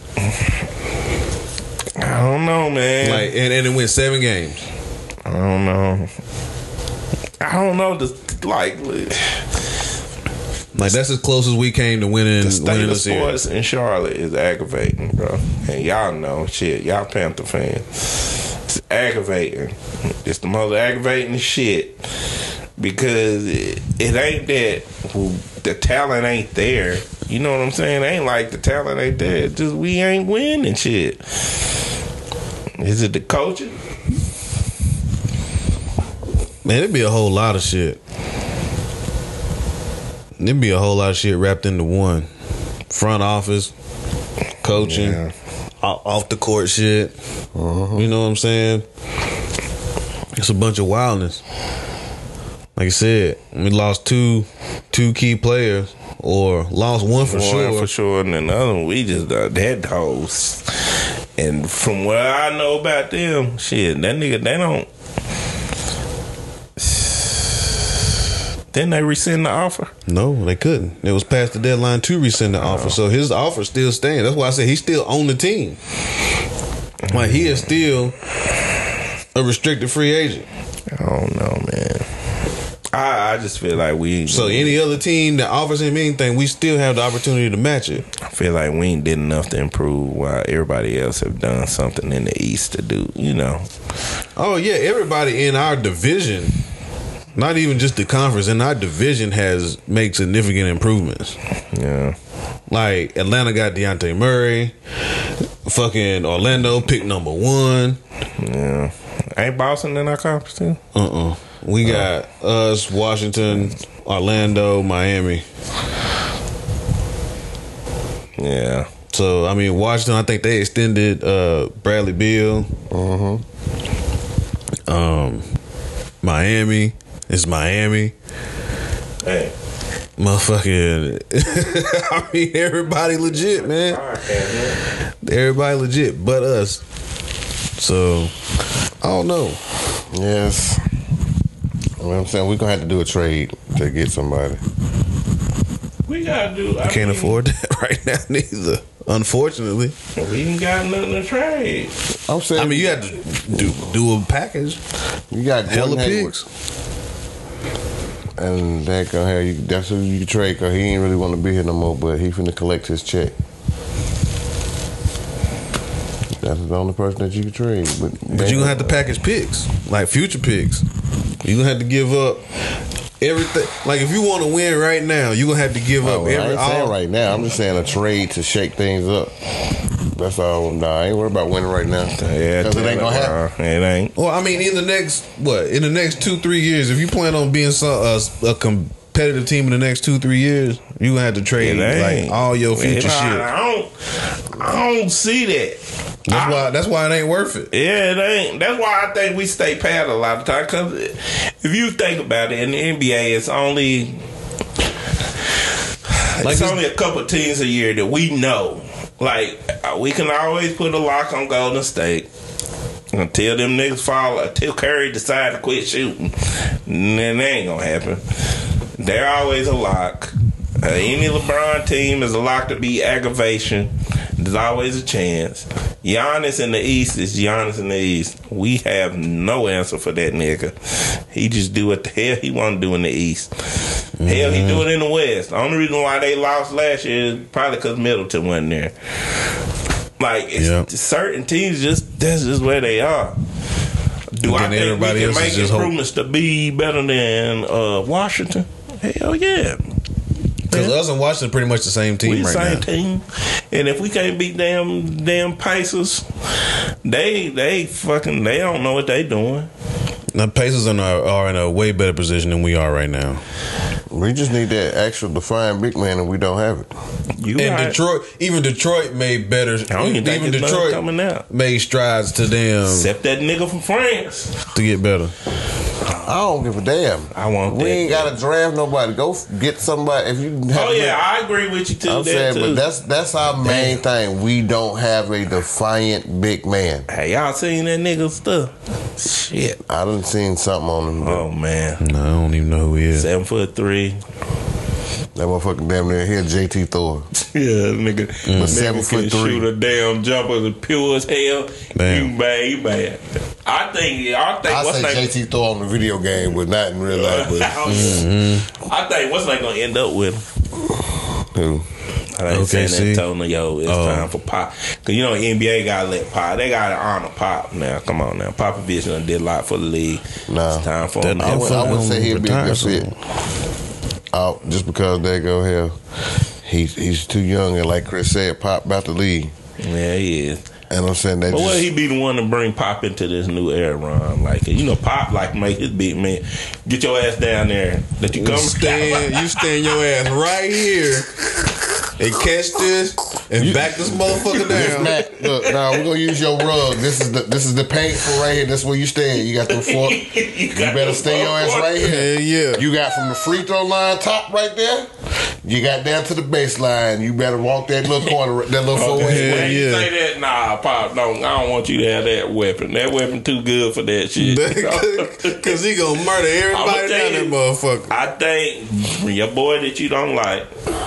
I don't know, man. Like and, and it went seven games. I don't know. I don't know. The like Like that's as close as we came to winning the state winning of series. sports in Charlotte is aggravating, bro. And y'all know, shit. Y'all Panther fans. It's aggravating. It's the most aggravating shit because it, it ain't that well, the talent ain't there. You know what I'm saying? It ain't like the talent ain't there. It's just we ain't winning shit. Is it the coaching? Man, it'd be a whole lot of shit. It'd be a whole lot of shit wrapped into one. Front office, coaching, Yeah. off the court shit. You know what I'm saying? It's a bunch of wildness. Like I said, we lost two two key players, or lost one for one sure. for sure, and then the other one we just uh, dead hoes. And from what I know about them, shit, that nigga they don't. Then they rescind the offer. No, they couldn't. It was past the deadline to rescind the offer, so his offer still stands. That's why I said he's still on the team. Like he is still a restricted free agent. I don't know, man. I I just feel like we. So any other team that offers him anything, we still have the opportunity to match it. I feel like we ain't did enough to improve while everybody else have done something in the East to do. You know, Oh yeah, everybody in our division, not even just the conference, and our division has made significant improvements. yeah. Like Atlanta got Dejounte Murray, fucking Orlando picked number one. Yeah. Ain't Boston in our conference too? Uh uh We got us, Washington, Orlando, Miami. Yeah. So I mean, Washington. I think they extended uh, Bradley Beal. Uh-huh. Um, Miami is Miami. Hey. Motherfucking. (laughs) I mean, everybody legit, man. Everybody legit, but us. So I don't know. Yes. You know what I'm saying? We're gonna have to do a trade to get somebody. We gotta do. I Can't mean, afford (laughs) that right now neither. Unfortunately, We ain't got nothing to trade. I'm saying. I mean you had to do do a package. you got Hella Gordon Hayward. pigs. And that have you. That's who you can trade because he ain't really want to be here no more. But he finna collect his check. That's the only person that you can trade. But, But you gonna have to package picks, like future picks. You gonna have to give up everything. Like if you want to win right now, you gonna have to give Oh, up well, I ain't saying all. right now. I'm just saying a trade to shake things up. That's all. Nah, I ain't worried about winning right now. (laughs) Yeah, because it ain't gonna happen. It ain't. Well, I mean, in the next what? In the next two three years, if you plan on being some, a, uh, a competitive team in the next two three years, you gonna have to trade like all your future shit. I don't. I don't see that. That's why. That's why it ain't worth it. Yeah, it ain't. That's why I think we stay pat a lot of time. Because if you think about it, in the NBA, it's only Like it's this- only a couple teams a year that we know. Like uh, we can always put a lock on Golden State until them niggas fall. Until Curry decide to quit shooting, then that ain't gonna happen. They're always a lock. Uh, any LeBron team is a lock to be aggravation. There's always a chance. Giannis in the East is Giannis in the East. We have no answer for that nigga. He just do what the hell he want to do in the East. Hell, he do it in the West. The only reason why they lost last year is probably because Middleton wasn't there. Like it's Yeah. certain teams, just that's just where they are. Do I think we can make just hope- improvements to be better than uh, Washington? Hell yeah. Because us and Washington pretty much the same team We the right same now. team, and if we can't beat damn damn Pacers, they they fucking they don't know what they doing. The Pacers are in, a, are in a way better position than we are right now. We just need that actual defined big man, and we don't have it. You And right. Detroit, even Detroit made better. I don't even think even Detroit coming out. made strides to them except that nigga from France. to get better. I don't give a damn. I want We that. ain't got to draft nobody. Go f- get somebody. If you have Oh yeah, I agree with you too. I'm saying, too. but that's that's our main thing. We don't have a defiant big man. hey, y'all seen that nigga stuff? Shit. I done seen something on him. Oh man, No, I don't even know who he is. seven foot three. That motherfucking damn near here, JT Thor. (laughs) Yeah, nigga. But Nigga seven can foot three. Shoot a damn jumper as pure as hell. Damn. You bad, you bad. I think. I think. I what's say name? JT Thor on the video game, but not in real life. But (laughs) mm-hmm. I think what's not gonna end up with him. who? I ain't saying OKC? that Tony, yo, it's Oh. time for Pop. Cause you know NBA gotta let Pop. They gotta honor Pop now. Come on now, Popovich done did a lot for the league. Nah. it's time for That- him. I to would, I would say he'd be a Retire good fit. Out just because they go here. He's he's too young, and like Chris said, Pop about to leave. Yeah, he is. And I'm saying that But just will he be the one to bring Pop into this new era run? Like you know, Pop like make his big man get your ass down there. That you You come stand, you stand your ass right here and catch this and back this motherfucker This down. Matt, look, now we're gonna use your rug. This is the this is the painful right here. That's where you stand. You got the (laughs) four. you, You better stay your ass right here. Yeah, yeah. You got from the free throw line top right there. You got down to the baseline. You better walk that little corner, that little four Hell way. When yeah. say that, nah, Pop, don't. I don't want you to have that weapon. That weapon too good for that shit. (laughs) Cause he gonna murder (laughs) everybody down that motherfucker. I think your boy that you don't like,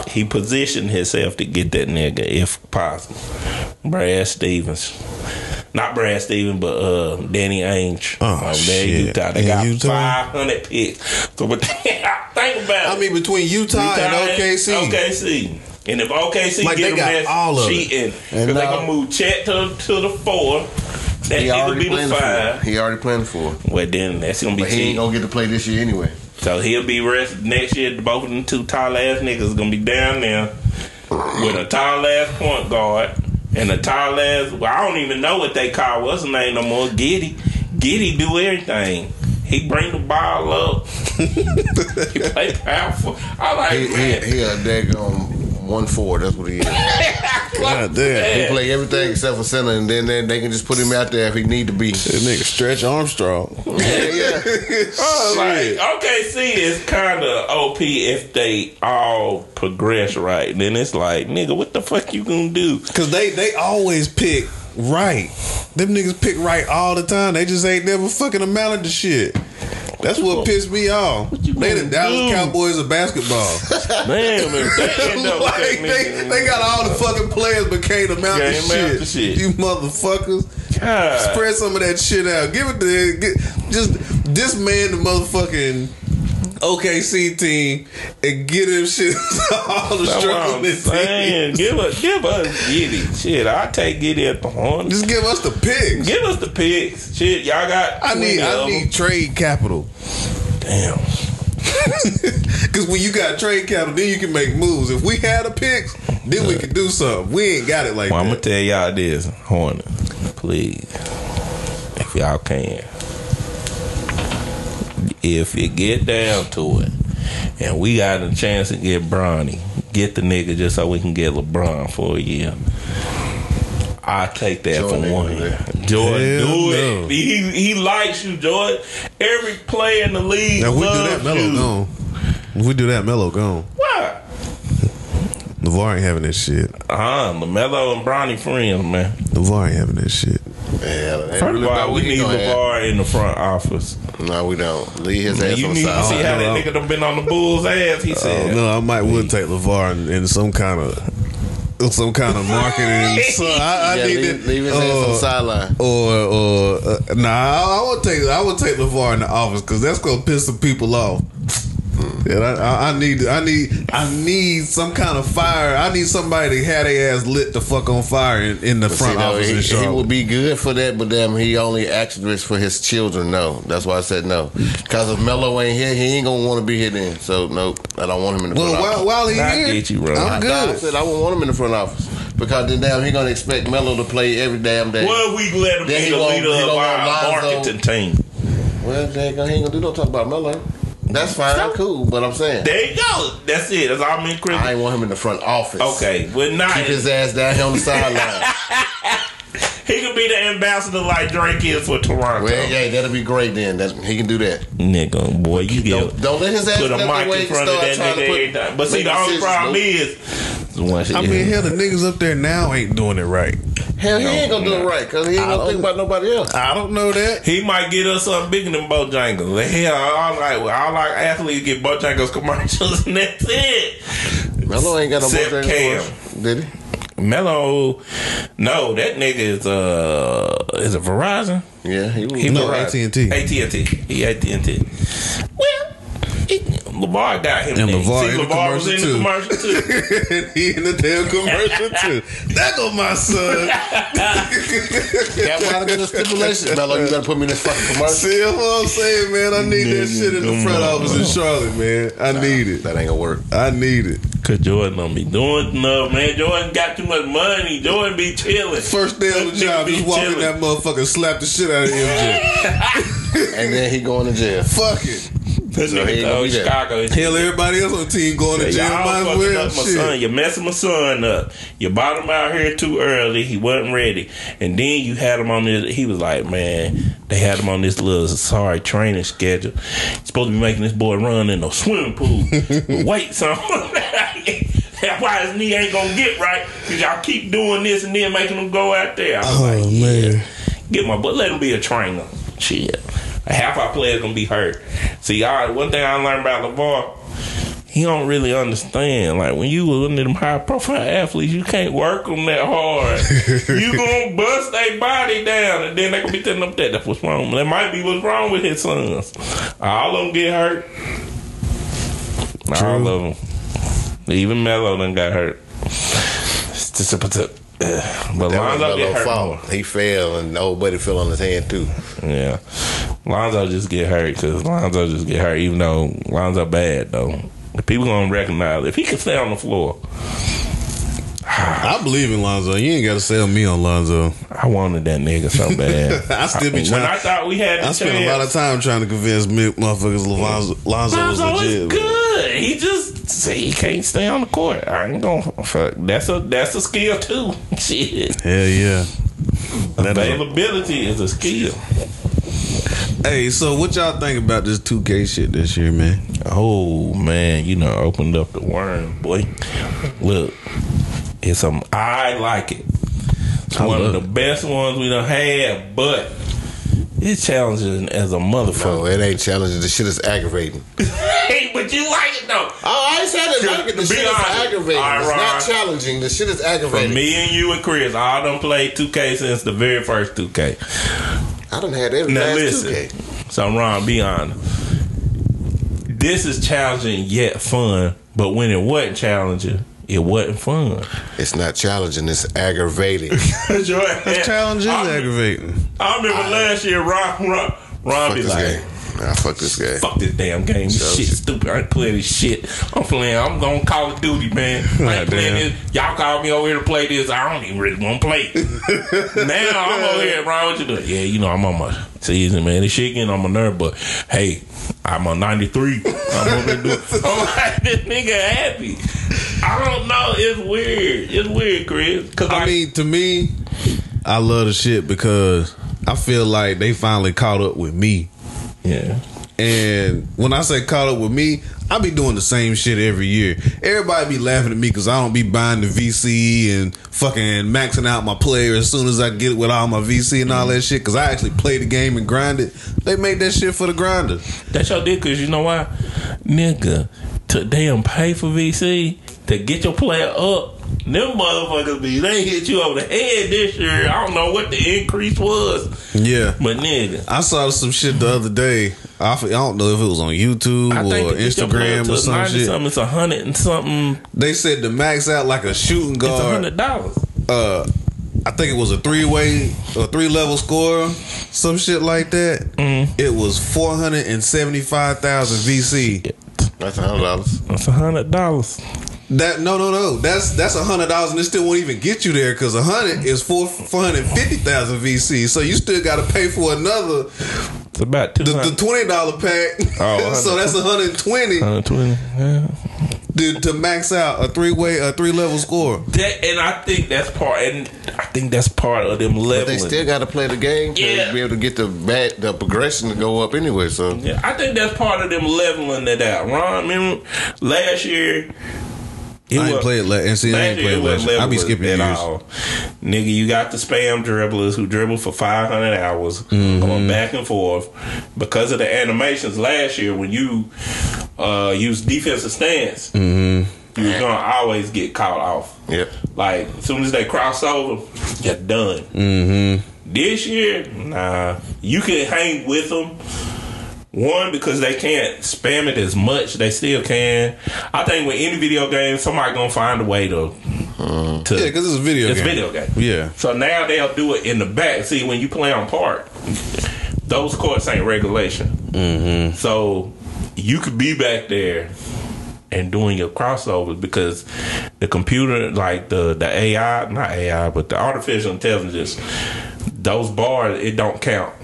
he positioned himself to get that nigga if possible. Brad Stevens. Not Brad Stevens, but uh, Danny Ainge. Oh, in shit. Utah. They got Utah? 500 picks. So, but (laughs) think about I it. mean, between Utah, and OKC, OKC. And if OKC Like, get they them got all of it. cheating, because And they now- gonna move Chet to, to the four. That He nigga already be the playing for. five. He already playing for. Well, then that's gonna be But he ain't gonna get to play this year anyway. So he'll be rest next year. Both of them two tall ass niggas gonna be down there with a tall ass point guard and a tall ass. Well, I don't even know what they call what's his name no more. Giddey, Giddey do everything. He bring the ball up. (laughs) he play powerful. I like He man. he, he a daggone one four. That's what he is. (laughs) God damn. He play everything except for center, and then they, they can just put him out there if he need to be. That nigga Stretch Armstrong. (laughs) Yeah, yeah. Oh, like OKC is kind of OP if they all progress right. Then it's like, nigga, what the fuck you gonna do? Cause they they always pick right. Them niggas pick right all the time. They just ain't never fucking amounted to shit. That's what pissed me off. you They the gonna Dallas do? Cowboys of basketball. (laughs) Damn, (laughs) if they end up with like they, they got all the fucking players, but can't amount to shit. shit. You motherfuckers. God. Spread some of that shit out. Give it to get, just disman the motherfucking OKC team and get him shit (laughs) all the That's what struggle I'm this saying. Give us, give us Giddey. Shit, I take Giddey at the horn. Just give us the picks. Give us the picks. Shit, y'all got. I need 20 I need them. trade capital. Damn. (laughs) Cause when you got trade capital, then you can make moves. If we had a picks, then we could do something. We ain't got it like Well, I'm gonna tell y'all this, Hornet. Please, if y'all can, if you get down to it, and we got a chance to get Bronny, get the nigga just so we can get LeBron for a year. I take that Jordan for one gonna do year. that. Jordan, Hell do no. it. He he likes you, Jordan. Every player in the league Now if we do that, Melo gone. If we do that, Melo gone. Why? LaVar ain't having that shit. Uh, LaMelo and Bronny friends, man. LaVar ain't having that shit. Yeah, ain't First really of all, we need gonna. LaVar in the front office. No, we don't. Leave his ass You on need the to see how Oh, that nigga done been on the Bulls' ass. He Oh, said, no, I might would take LaVar in, in some kind of some kind of marketing. (laughs) So I, I Yeah, need leave, to leave his ass on the uh, sideline. or or uh, nah. I, I would take I would take LaVar in the office because that's gonna piss some people off. Yeah, I, I, I need I need I need some kind of fire. I need somebody to have their ass lit the fuck on fire in, in the But front see, no, office he, in he would be good for that, but damn, he only actress for his children. No, that's why I said no. Because if Melo ain't here, he ain't gonna want to be here then. So nope, I don't want him in the well, front while, office. while he I here, get you, bro. I'm I, I good. said I won't want him in the front office because then damn he gonna expect Melo to play every damn day. Well, we let him Then be he the gonna- leader he of gonna our Lonzo. marketing team. Well, they ain't gonna, he ain't gonna do no talk about Melo. That's fine, cool. But I'm saying There you go. That's it. That's all me and Chris. I ain't want him in the front office. Okay, we're not. Keep his ass down here on the sideline. (laughs) He could be the ambassador like Drake is for Toronto. well, yeah, that'll be great then. That he can do that. Nigga, boy, you get Don't, don't let his ass put a let mic in front of start that nigga put. But see, the only problem nope. is, I mean, hell, the niggas up there now ain't doing it right. Hell, he ain't gonna do it right because he ain't I gonna think about nobody else. I don't know that. He might get us something bigger than Bojangles. Hell, all like all like athletes get Bojangles commercials and that's it. Melo ain't got no Except Bojangles Cam. Did he? Melo, no, that nigga is uh is it Verizon? Yeah, he was. he no AT and T. AT and T. He AT and T. Well, it, LaVar got him. And there. LaVar See, in the LaVar was in the commercial too. (laughs) he in the damn commercial too. That go my son. That might have been a stipulation. (laughs) Melo, you better put me in this fucking commercial. See what I'm saying, man? I need that shit in the front office in Charlotte, man. I need it. That ain't gonna work. I need it. Cause Jordan don't be doing enough, man. Jordan got too much money. Jordan be chilling. First day on the job, be just walk in that motherfucker, slap the shit out of MJ. (laughs) And then he going to jail. Fuck it. That So he nigga ain't gonna told be there. Chicago. Hell, everybody else on the team going to jail. y'all fucking well. up my son. Shit. You messing my son up. You brought him out here too early. He wasn't ready, and then you had him on this. He was like, man, they had him on this little sorry training schedule. He's supposed to be making this boy run in a swimming pool. but wait, son. That's why his knee ain't gonna get right because y'all keep doing this and then making him go out there. I was oh, like, Oh, yeah. man. Get my but let him be a trainer. Shit. (laughs) Half our players gonna be hurt. See, y'all one thing I learned about LaVar, he don't really understand. Like when you one of them high profile athletes, you can't work them that hard. (laughs) you gonna bust their body down and then they gonna be telling them that that's what's wrong. That might be what's wrong with his sons. All of them get hurt. All of them. Even Melo done got hurt. It's just a- but That Lonzo get hurt more. He fell and old buddy fell on his hand too. Yeah, Lonzo just get hurt because Lonzo just get hurt. Even though Lonzo bad though, the people gonna recognize if he can stay on the floor. I believe in Lonzo. You ain't got to sell me on Lonzo. I wanted that nigga so bad. (laughs) I still be when trying. I thought we had, I spent a lot of time trying to convince me, motherfuckers Lonzo, Lonzo was Lonzo is legit. good. He just say he can't stay on the court. I ain't gonna fuck. That's a that's a skill too. (laughs) Shit, Hell yeah. A- uh, availability is a skill. Hey, so what y'all think about this 2K shit this year, man? Oh man, you know, opened up the worm, boy. Look, it's um, I like it. It's I one of love the best ones we done had, but It's challenging as a motherfucker. No, it ain't challenging. The shit is aggravating. (laughs) hey, but you like it though. Oh, I ain't said it To- like it. The to be shit is aggravating. all right, it's not challenging. The shit is For aggravating. me and you and Chris, I done played 2K since the very first 2K. I done had every Now last listen. 2K. So Ron, be honest. This is challenging yet fun, but when it wasn't challenging, it wasn't fun. It's not challenging. It's aggravating. (laughs) That's challenge is I, aggravating. I remember last year, Ron, Ron, Ron fuck be this like, game. Nah, fuck this game. Fuck this damn game. This So- shit stupid. I ain't playing this shit. I'm playing. I'm going to Call of Duty, man. I ain't playing Goddamn. this. Y'all called me over here to play this. I don't even really want to play. (laughs) now I'm over here, Ron. What you doing? Yeah, you know I'm on my season, man. This shit getting on my nerve, but hey, I'm on 93. I'm over here doing. (laughs) I'm like this nigga happy. I don't know. It's weird. It's weird, Chris. Cause I mean, to me, I love the shit because I feel like they finally caught up with me. Yeah. And when I say caught up with me, I be doing the same shit every year. Everybody be laughing at me because I don't be buying the VC and fucking maxing out my player as soon as I get it with all my VC and all that shit. Because I actually play the game and grind it. They made that shit for the grinder. That's your dick, cause you know why, nigga. To damn pay for VC to get your player up. Them motherfuckers be they hit you over the head this year. I don't know what the increase was, Yeah. but nigga, I saw some shit the other day. I f- I don't know if it was on YouTube I or to get your player Instagram or some shit. something, it's a hundred and something. They said to max out like a shooting guard. It's a hundred dollars. uh I think it was a three way or three level score, some shit like that. Mm-hmm. It was four hundred and seventy five thousand VC. That's a hundred dollars. That's a hundred dollars. That no no no that's that's a hundred dollars and it still won't even get you there because a hundred is four four hundred fifty thousand VC. So you still got to pay for another It's about two the, the twenty dollar pack. Oh, (laughs) so that's a hundred and twenty Hundred twenty. Yeah. to, to max out a three way a three level score. That and I think that's part, and I think that's part of them leveling. But they still got to play the game to Yeah. be able to get the bat, the progression to go up anyway. So Yeah, I think that's part of them leveling it out. Ron, remember last year? It I ain't played la- and see, I ain't played it last year. I be skipping at years. all. Nigga, you got the spam dribblers who dribble for 500 hours, Mm-hmm. going back and forth. Because of the animations last year, when you uh, use defensive stance, Mm-hmm. you're going to always get caught off. yep. Like, as soon as they cross over, you're done. Mm-hmm. This year, nah. You can hang with them. One, because they can't spam it as much. They still can. I think with any video game, somebody gonna find a way to. to Yeah, because it's a video it's a game. video game. Yeah. So now they'll do it in the back. See, when you play on park, those courts ain't regulation. Mm-hmm. So you could be back there and doing your crossovers because the computer, like the the AI, not AI, but the artificial intelligence, those bars it don't count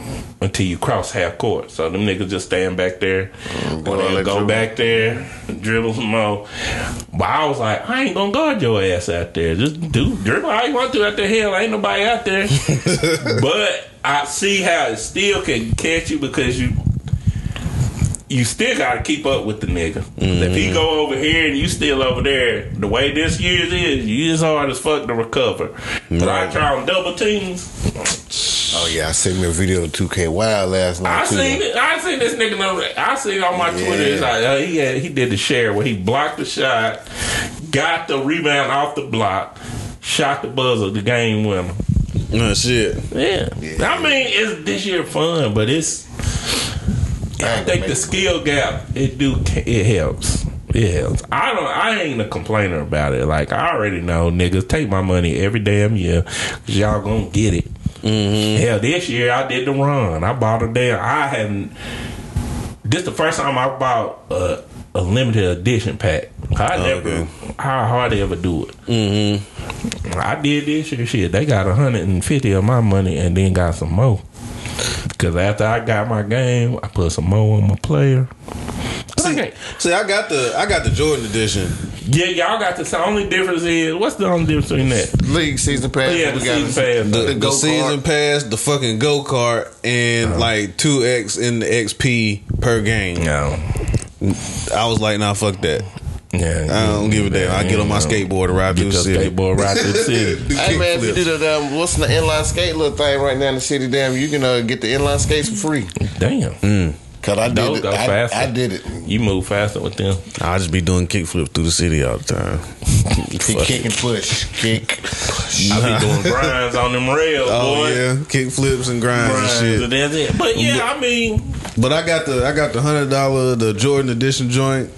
until you cross half court. So them niggas just stand back there, mm, go or they'll go dribble. back there, dribble some more. But I was like, I ain't gonna guard your ass out there. Just do dribble how you want to out there. Hell, ain't nobody out there. (laughs) but I see how it still can catch you because you you still got to keep up with the nigga. If he mm-hmm. go over here and you still over there, the way this year's is, you is hard as fuck to recover. But I try on double teams. Oh yeah, I sent me a video of 2K Wild last night I too. seen it. I seen this nigga. On, I seen it on my Twitter. It's like uh, he had, he did the share where he blocked the shot, got the rebound off the block, shot the buzzer, the game winner. No shit. Yeah. I mean, it's this year fun, but it's. I think the skill gap it do it helps. It helps. I don't. I ain't a complainer about it. Like I already know niggas take my money every damn year because y'all gonna get it. Hell, this year I did the run. I bought a damn. I haven't. This the first time I bought a, a limited edition pack. I never. okay. I hardly ever do it. Mm-hmm. I did this year. Shit, they got 150 of my money and then got some more. Because after I got my game, I put some more on my player. See, Okay. see, I got the I got the Jordan edition. Yeah, y'all got this. The only difference is what's the only difference between that? League season pass. Yeah, the season pass. The, The the, go-kart. season pass, the fucking go kart, and Uh-huh. like two X in the XP per game. No. I was like, nah, fuck that. Yeah, I don't give a damn. I get on my skateboard and ride through Get the city. skateboard ride through the city. Do Hey man, if you do the um, what's the inline skate little thing right now in the city, damn, you can uh, get the inline skates for free. Damn, Cause I did Those it. go I, faster. I did it. you move faster with them. I just be doing kickflips through the city all the time. (laughs) Kick, kick and push, kick. I be doing grinds on them rails, Oh boy. yeah, kickflips and grinds Grinds, and and shit. that's it. But yeah, I mean, But I got the I got the hundred dollar the Jordan edition joint.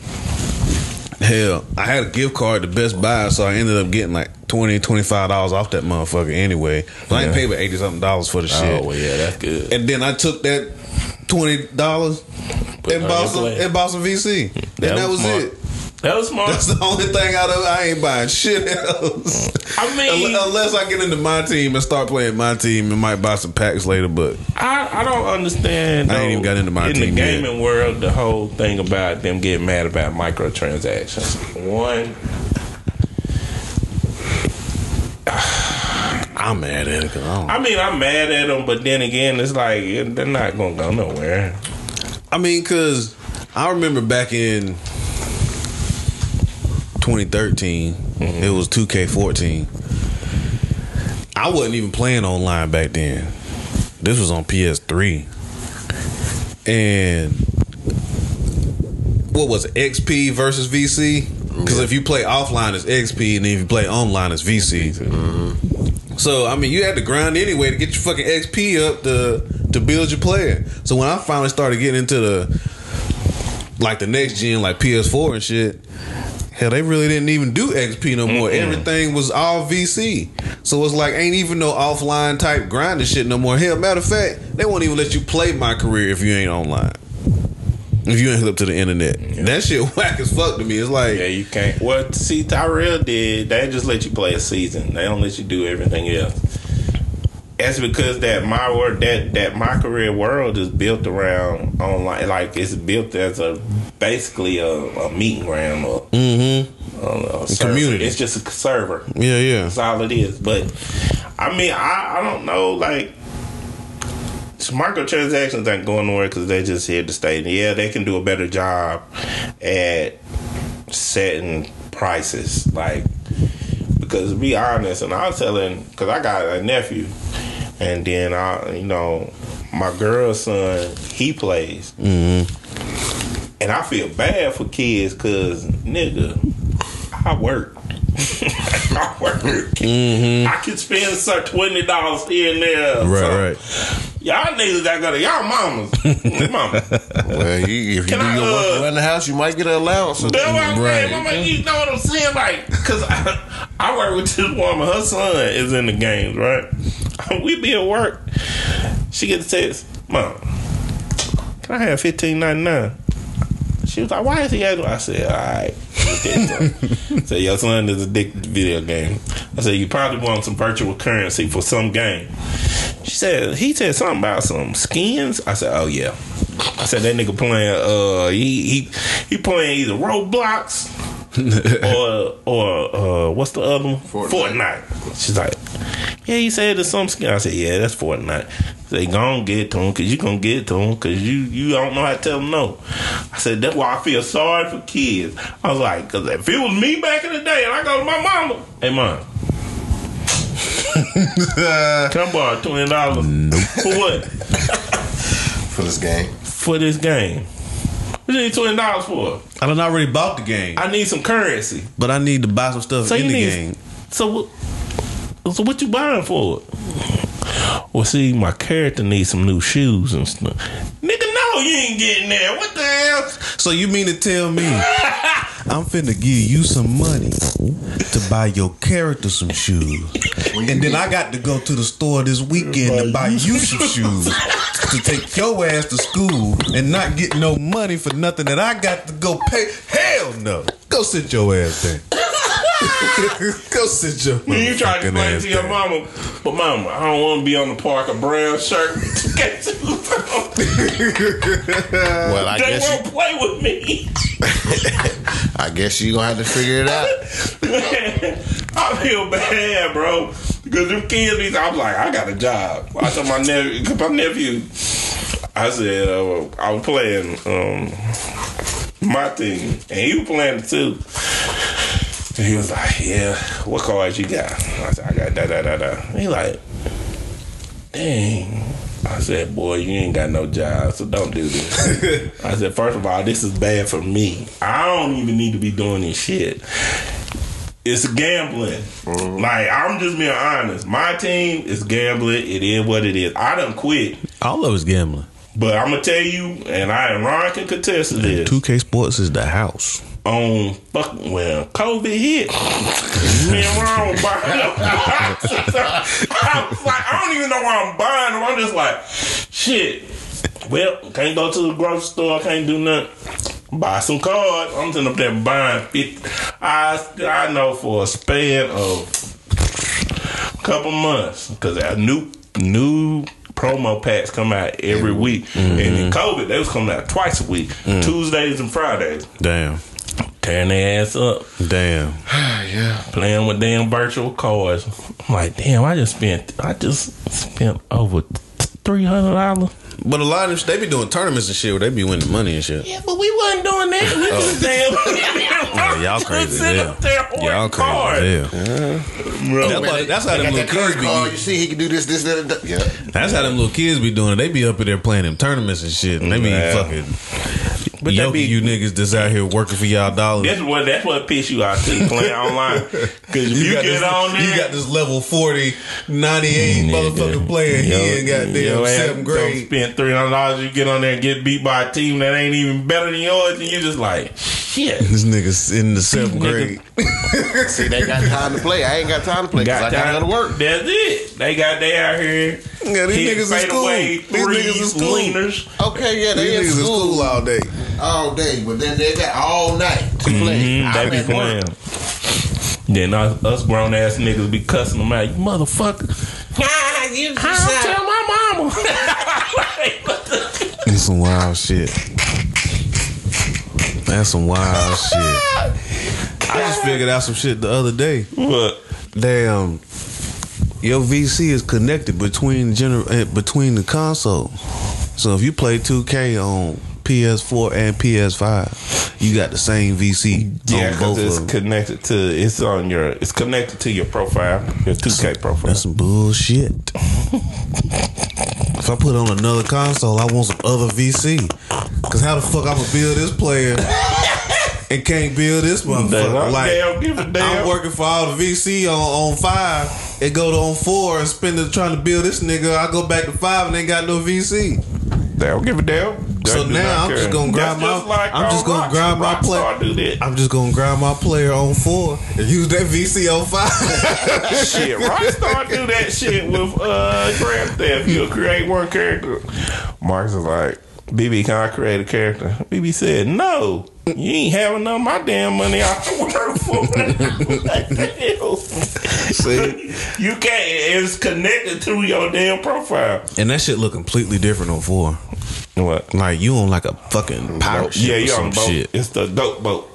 Hell, I had a gift card to Best Buy, so I ended up getting like 20 dollars off that motherfucker anyway. But I ain't Yeah. paid but eighty something dollars for the oh, shit. oh well, yeah, that's good. And then I took that twenty dollars and bought some and bought some VC. That and that was was smart. it. That was smart. That's the only thing out of I ain't buying shit else. I mean, Unless I get into my team and start playing my team and might buy some packs later, but I, I don't understand. I ain't even got into my in team the yet. gaming world. The whole thing about them getting mad about microtransactions. One, I'm mad at it. I, I mean, I'm mad at them, but then again, it's like they're not gonna go nowhere. I mean, cause I remember back in 2013, mm-hmm. it was 2K14. I wasn't even playing online back then. This was on PS3, and what was it? XP versus VC? Because if you play offline, it's XP, and if you play online, it's VC. So I mean, you had to grind anyway to get your fucking XP up to to build your player. So when I finally started getting into the like the next gen, like PS4 and shit, hell, they really didn't even do XP no more. Everything was all VC. So it's like ain't even no offline type grinding shit no more. Hell, matter of fact, they won't even let you play my career if you ain't online. If you ain't hooked up to the internet, that shit (laughs) whack as fuck to me. It's like Yeah, you can't. Well, see, Tyrell did. They just let you play a season. They don't let you do everything else. That's because that my world, that that my career world is built around online. Like it's built as a basically a, a meeting ground or mm-hmm. a, a community. It's just a server. yeah, yeah. That's all it is. But I mean, I, I don't know. Like microtransactions ain't going nowhere because they just here to stay. And yeah, they can do a better job at setting prices. Like because to be honest, and I was telling because I got a nephew, and then I, you know, my girl's son, he plays. Mm-hmm. And I feel bad for kids because, nigga, I work. I work. (laughs) I can spend some twenty dollars here and there. Right, So, right. Y'all niggas that got to y'all mamas, (laughs) mama. Well, you, if you Can do I, your work uh, around the house, you might get an allowance. or That's what I'm saying. Right. Mama, you know what I'm saying? Like, cause I, (laughs) I work with this woman. Her son is in the games, right? We be at work. She gets the text, Mom, can I have fifteen ninety nine? She was like, "Why is he asking?" I said, "All right." Okay, so your son is addicted to video game. I said, "You probably want some virtual currency for some game." She said, "He said something about some skins." I said, "Oh yeah." I said that nigga playing. Uh, he he he playing either Roblox (laughs) or or uh, what's the other one? Fortnite. Fortnite. She's like, yeah, he said there's some skin. I said, yeah, that's Fortnite. They gon' get to him because you gonna get to him because you you don't know how to tell them no. I said that's why I feel sorry for kids. I was like, because if it was me back in the day and I go to my mama, hey mom, (laughs) can I borrow twenty dollars? For what? (laughs) for this game. For this game. What you need twenty dollars for? I done already bought the game, I need some currency. but I need to buy some stuff So in you the need game. so what? So what you buying for? Well, see, my character needs some new shoes and stuff. Nigga, no, you ain't getting there. What the hell? So you mean to tell me (laughs) I'm finna give you some money to buy your character some shoes, and then I got to go to the store this weekend to buy you some shoes (laughs) to take your ass to school and not get no money for nothing that I got to go pay? Hell no! Go sit your ass down. (laughs) go sit your. Then you try to explain to your mama, but mama, I don't want to be on the Parker Brown shirt. (laughs) (laughs) Well, I guess won't you, play with me. I guess you gonna have to figure it out. I feel bad, bro. Because them kids, be- I'm like, I got a job. I told my nephew, cause my nephew, I said, uh, I was playing um, my thing, and he was playing it too. And he was like, "Yeah, what cards you got?" I said, "I got da da da da." He like, "Dang." I said, "Boy, you ain't got no job, so don't do this." (laughs) I said, first of all, this is bad for me. I don't even need to be doing this shit." It's gambling. Mm-hmm. Like I'm just being honest. My team is gambling. It is what it is. I done quit. All of us gambling. But I'm gonna tell you, and I and Ron can contest to this. 2K Sports is the house. On fuck well, COVID hit. Me and Ron was buying up. I was like, I don't even know why I'm buying them. I'm just like, shit. Well, can't go to the grocery store. Can't do nothing. Buy some cards. I'm sitting up there buying 50. I I know for a span of a couple months because a new new promo packs come out every week. And in mm-hmm. COVID, they was coming out twice a week, mm. Tuesdays and Fridays. Damn. Tearing their ass up, Damn. (sighs) yeah. playing with damn virtual cards. I'm like, damn, I just spent, I just spent over three hundred dollars. But a lot of them, they be doing tournaments and shit where they be winning money and shit. Yeah, but we wasn't doing that. We just oh. damn. (laughs) Oh, y'all crazy as Sitting there Y'all cards. crazy as hell. Bro, That's, why, that's how They them little kids be. card. You see, he can do this, this, that, and that. Yeah. That's how them little kids be doing it. They be up in there playing them tournaments and shit. And they be Yeah. fucking But yoking that be- you niggas that's out here working for y'all dollars. That's what that's what piss you out too playing online. (laughs) Because if you, got get this, on there, You got this level 40, 98 motherfucker player. He ain't got your damn ass seventh grade. Spent three hundred dollars. You get on there and get beat by a team that ain't even better than yours, and you just like shit. This nigga's in the seventh Nigga. grade. (laughs) See, they got time to play. I ain't got time to play because I gotta go to work. That's it. They got they out here. Yeah, these niggas in school. fadeaway These niggas in threes, school. leaners. Okay, yeah, they in niggas school, school all day. All day, but then they got all night to play. Mm, I'm they be at work. playing. Then us, us grown ass niggas be cussing them out. You motherfucker. you I don't tell my mama. (laughs) Like, what It's some wild shit. That's some wild (laughs) shit. I just figured out some shit the other day. what? Damn, your VC is connected between gener- eh, between the console. So if you play 2K on PS4 and PS5, you got the same VC Yeah, on because both it's of them. connected to it's on your it's connected to your profile, your 2K profile. That's some bullshit. if I put on another console, I want some other VC. Cause how the fuck I'm gonna build this player (laughs) and can't build this motherfucker? Like damn, damn. I'm working for all the VC on, on five. It go to on four and spend it trying to build this nigga. I go back to five and ain't got no VC. They don't give a damn. So now I'm just gonna grab my- just I'm just gonna grab my Rockstar play- Do that. I'm just gonna grab my player on four and use that VC on five. (laughs) shit, Rockstar do that shit with uh Grand Theft. You'll create one character. Marcus is like, BB, can I create a character? BB said, No. You ain't having none of my damn money (laughs) I work for. Like. See? you can't. It's connected to your damn profile. and that shit look completely different on four. What? Like you on like a fucking pirate ship Yeah, or you some on boat. shit. It's the dope boat.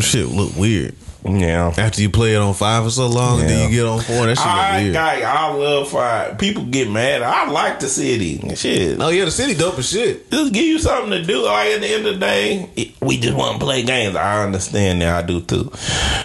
Shit look weird. Yeah. After you play it on five for so long, and then you get on four, that shit look I, weird. I, I love five. People get mad. I like the city. Shit. oh yeah, the city dope as shit. just give you something to do. Like at the end of the day, it- we just want to play games. I understand that. I do too.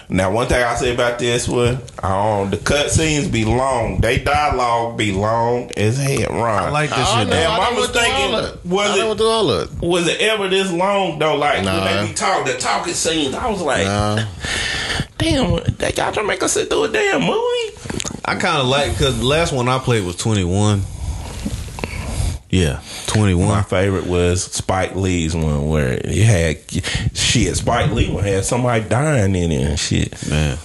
Now, one thing I say about this one, um, the cutscenes be long. They dialogue be long as hell. Ron, I like this I shit. know, I I done went through mistaken? all that. Was I done it- went through all of it. was it ever this long though? Like Nah. when they be talking, the talking scenes, I was like, Nah. (laughs) damn, they got to make us sit through a damn movie. I kind of like because the last one I played was twenty one. Yeah, twenty one. My favorite was Spike Lee's one where it had shit. Spike Lee one had somebody dying in it and shit. Man,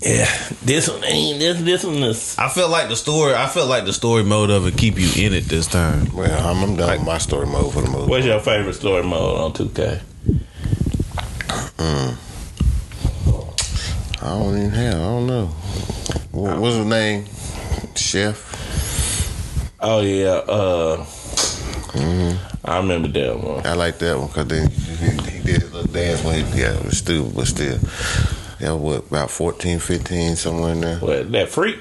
Yeah, this one ain't this. This one is. I felt like the story. I felt like the story mode of it keep you in it this time. Well, I'm, I'm done with my story mode for the movie. What's your favorite story mode on 2K? I don't even have. I don't know. What, what's his name? Chef. Oh yeah, uh, I remember that one. I like that one because then he, he did a little dance when he yeah, it was stupid, but still. Yeah, what about 14, 15, somewhere in there. What that freak?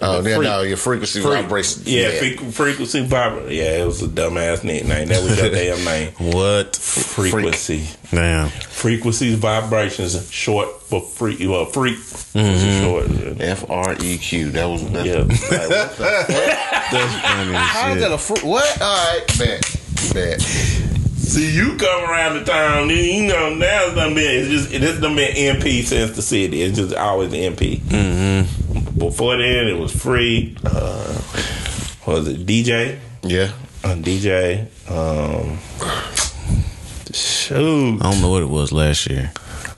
Oh, yeah, freak. no, your frequency Freak. vibration. Yeah, freq- frequency vibration. Yeah, it was a dumbass nickname. That was your (laughs) damn name. What? Frequency. Damn. Frequencies, vibrations, short for freak. Well, freak. Mm-hmm. Short. F R E Q. That was that. Yeah. Like, what the- (laughs) That's funny How is that a fr- what? All right, bet, bet. See, you come around the town, then you know now it's done been it's just it's done been MP since the city. It's just always MP. Mm-hmm. Before then, it was free. Uh, what was it DJ? Yeah, Uh, DJ. Um, shoot. I don't know what it was last year.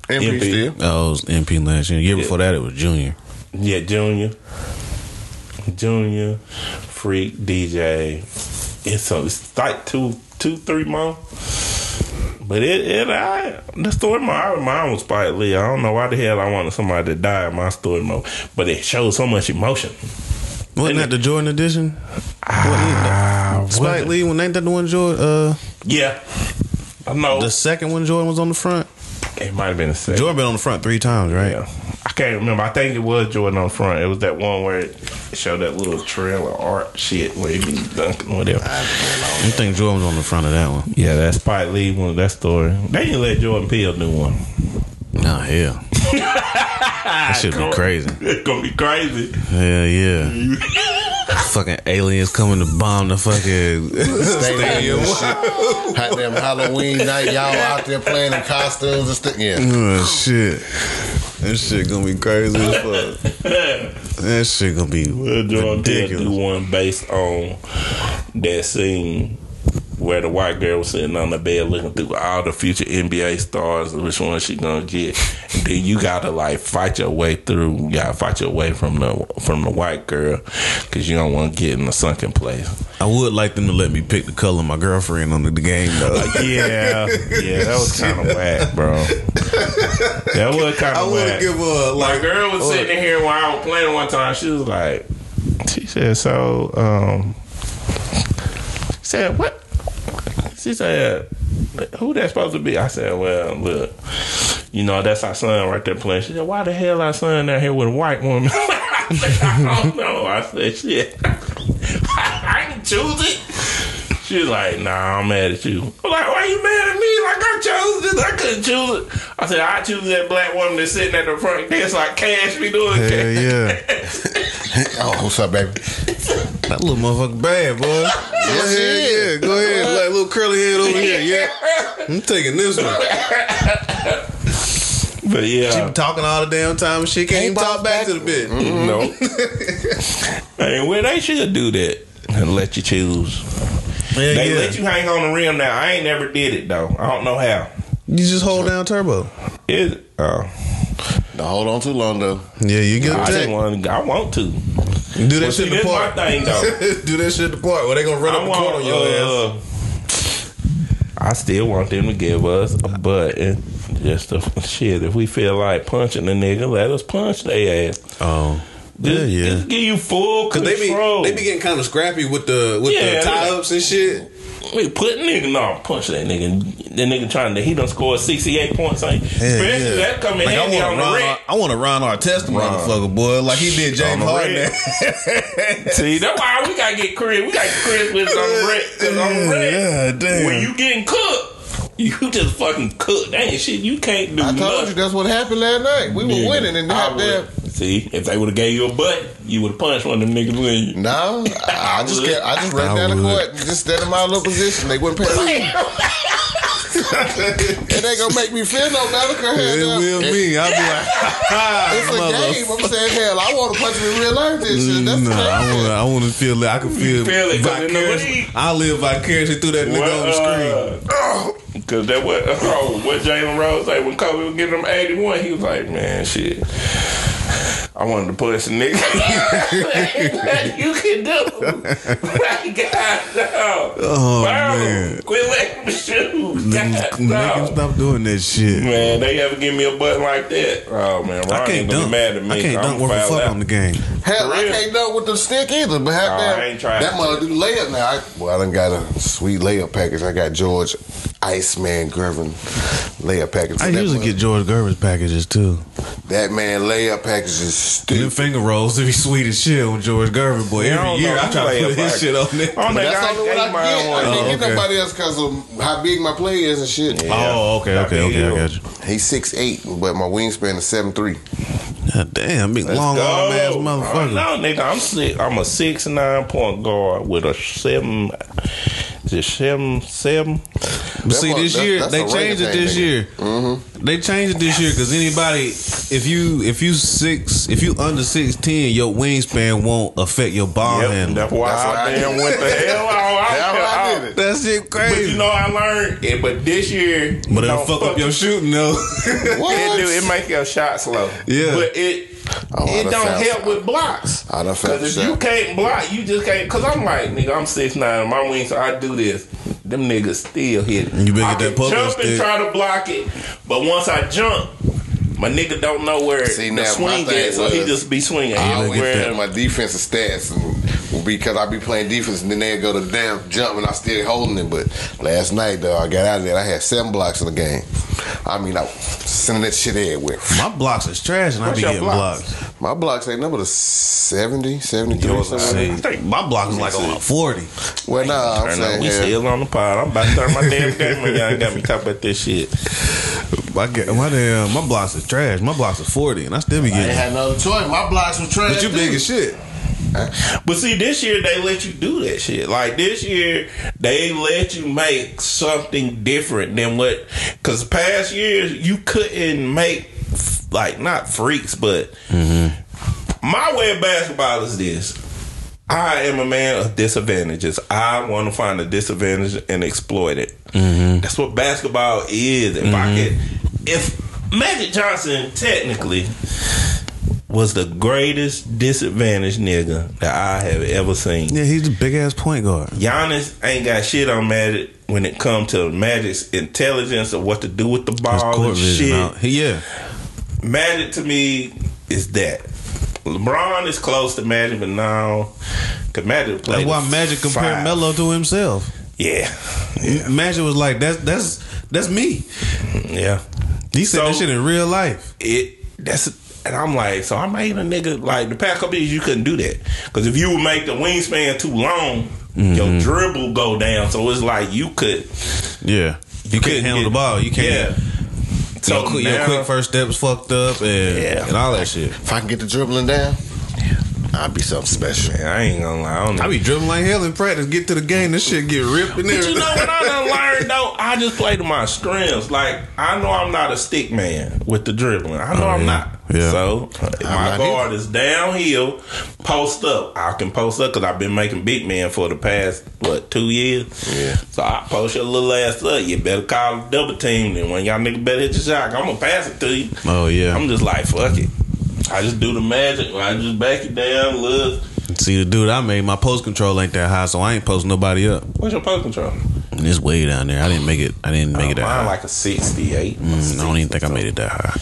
MP, MP. still. Oh, it was MP last year. The year before that, it was Junior. Yeah, Junior. Junior, Freak, DJ. It's so it's like two, two, three more. But it, it, I, the story mode, mine was Spike Lee. I don't know why the hell I wanted somebody to die in my story mode, but it showed so much emotion. Wasn't that the Jordan edition? Ah, Spike Lee, when ain't that the one Jordan? Uh, Yeah, I know. the second one Jordan was on the front. it might have been a second. Jordan been on the front three times, right? Yeah. I can't remember. I think it was Jordan on front. It was that one where it showed that little trail of art shit where he be dunking whatever. I think Jordan was on the front of that one. Yeah, that Spike Lee one, that story. They didn't let Jordan Peele do one. Nah, hell. (laughs) that should be crazy. It's gonna be crazy. Hell yeah. (laughs) fucking aliens coming to bomb the fucking Stadium and shit. Hot damn Halloween night, y'all out there playing in costumes and stuff. Yeah. Oh shit. That shit gonna be crazy as fuck. (laughs) That shit gonna be Well, Peele do one based on that scene where the white girl was sitting on the bed looking through all the future NBA stars which one she gonna get. And then you gotta like fight your way through. You gotta fight your way from the from the white girl because you don't want to get in a sunken place. I would like them to let me pick the color of my girlfriend on the, the game though. (laughs) Yeah, yeah, that was kind of (laughs) whack, bro. That was kind of. I of would whack. give her My like girl was sitting in here while I was playing one time. She was like, she said, so, um, she said, what? She said, who that supposed to be? I said, well, look, you know, that's our son right there playing. She said, why the hell our son out here with a white woman? (laughs) I said, I don't know. I said, shit. (laughs) I didn't choose it. She was like, nah, I'm mad at you. I'm like, why you mad at me? Like, I chose this. I couldn't choose it. I said, I choose that black woman that's sitting at the front desk like Cash be doing. Hell Cash. yeah. (laughs) Oh, what's up, baby? That little motherfucker bad, boy. Go ahead, yeah. Go ahead. Like little curly head over here. Yeah. I'm taking this one. But yeah, She been talking all the damn time and shit. Can't even talk back to the bitch. Mm-hmm. no. (laughs) hey, well, they should do that and let you choose. Yeah, They yeah. let you hang on the rim now. I ain't never did it though. I don't know how. You just hold down turbo. It? Oh, Don't hold on too long though. Yeah, you get I a just want. I want to. Do that Well, shit see, in the this my park. thing though. (laughs) Do that shit in the park. Where they gonna run I up the court on your ass. uh, I still want them to give us a button. Just a shit. If we feel like punching a nigga, let us punch their ass. Oh. Yeah, Just, yeah. just give you full Cause control. they be they be getting kind of scrappy with the with Yeah, the tie ups and shit. We put nigga no punch that nigga. That nigga trying to he done scored sixty eight points. Ain't especially yeah. that come in Like, I handy want on to the Ron, red. I want to Ron Artest motherfucker, boy, like he did James Harden. (laughs) See, that's why we gotta get Chris. We got Chris with on the red. 'cause on the red, Yeah, damn. when you getting cooked, you just fucking cooked. That ain't shit. You can't do I told nothing. you that's what happened last night. We were winning and I there. would- See, if they would have gave you a butt, you would have punched one of them niggas when you. No, I, I just would. kept, I just ran I down the court and just stand in my little position. They wouldn't pay me. (laughs) It ain't gonna make me feel no better. Cause It hell, will it- me. I'll be like, (laughs) It's a game. I'm saying, hell, I want to punch him in real life. This shit. That's no, the I want to. I want to feel that. I can feel, feel it 'cause in the vicariously. I live vicariously through that nigga on the screen. Uh, oh, because that what (laughs) oh, what Jalen Rose say when Kobe was getting him 81, he was like, man, shit. I wanted to push a nigga. (laughs) you can do. Like, God. Oh, Wow. man. Quit letting me shoot. Make no. stop doing that shit. Man, they ever give me a button like that? Oh man, Ron I can't gonna dunk. be mad at me. I can't I'm dunk worth a fuck out. on the game. Hell, I can't dunk with the stick either. But have that, I ain't tried that mother do layup now. I, well, I done got a sweet layup package. I got George Iceman Gervin layup package. I that usually was- get George Gervin's packages too. that man layup package is Them finger rolls to be sweet as shit with George Gervin, boy. Yeah, Every year. I try to put his shit on there. On But that that's the only one I get. I one. can't Oh, get nobody else because of how big my play is and shit. Oh, okay, okay, okay. I got you. He's six eight, but my wingspan is seven three. God damn, big long Go. arm ass motherfucker. No, nigga, I'm six, I'm a six nine point guard with a seven. Is it seven seven? But see, That this was- year that's- they changed it this nigga. year. Mm-hmm. They changed it this year because anybody, if you if you six, if you under six ten, your wingspan won't affect your ball Yep, handle. that's why (laughs) That's I why I damn went the hell out. I, That's why I did it. That shit But crazy. you know I learned it. But this year, But it'll don't fuck up your shooting though. (laughs) What? It do. It make your shot slow. Yeah. But it Oh, it don't help some. with blocks. I done found Because if some. you can't block, you just can't. Because I'm like, nigga, I'm six nine. My wings, so I do this. Them niggas still hit. You better I get that can pogo jump and stick. try to block it, but once I jump. My nigga don't know where See, the now, swing thing is, so he just be swinging. I always Where- get my defensive stats and because I be playing defense and then they go to the damn jump and I still holding it. But last night though, I got out of there. I had seven blocks in the game. I mean, I was sending that shit everywhere. My blocks is trash and I What's be getting blocks? blocked. My blocks ain't number to 70, 73, Yours, something. see, my block is like on a forty. Well, nah, I'm Turn up. saying We yeah. still on the pod. I'm about to turn my (laughs) damn game on. Y'all got me talking about this shit. My ga- my damn my blocks is trash. My blocks is forty, and I still be I ain't getting. had no other choice. My blocks was trash. But you too. big as shit. But see, this year they let you do that shit. Like this year, they let you make something different than what. Because past years you couldn't make like not freaks, but my way of basketball is this. I am a man of disadvantages. I want to find a disadvantage and exploit it. Mm-hmm. That's what basketball is. If I could, mm-hmm. if Magic Johnson technically was the greatest disadvantaged nigga that I have ever seen. Yeah, he's the big ass point guard. Giannis ain't got shit on Magic when it comes to Magic's intelligence of what to do with the ball and shit. out. Yeah, Magic to me is that. LeBron is close to Magic, but now, cause Magic that's why Magic compared. Melo to himself. Yeah, Magic was like, "That's that's that's me." yeah. He said So- that shit in real life. it that's and I'm like, so I made a nigga like the past couple years you couldn't do that because if you would make the wingspan too long, Mm-hmm. your dribble go down. So it's like you could, Yeah, you, can't couldn't handle get- the ball. You can't. Yeah. So your, quick, your quick first steps fucked up and, Yeah. and all that shit. If I can get the dribbling down, I'd be something special. Man, I ain't gonna lie. I don't know. I be dribbling like hell in practice. Get to the game, this shit get ripped in But there. you know what I done learned though? I just play to my strengths. Like I know I'm not a stick man with the dribbling. I know Oh, I'm yeah. not. Yeah. So my guard is downhill, post up. I can post up because I've been making big man for the past what two years. Yeah. So I post your little ass up. You better call a double team. And when y'all niggas better hit your shot, I'm gonna pass it to you. Oh yeah. I'm just like fuck it. I just do the magic. I just back it down. Look, See the dude I made, my post control ain't that high, so I ain't posting nobody up. what's your post control? And it's way down there. I didn't make it. I didn't make it that Mine high. like a 68. Mm, I don't even think I made it that high.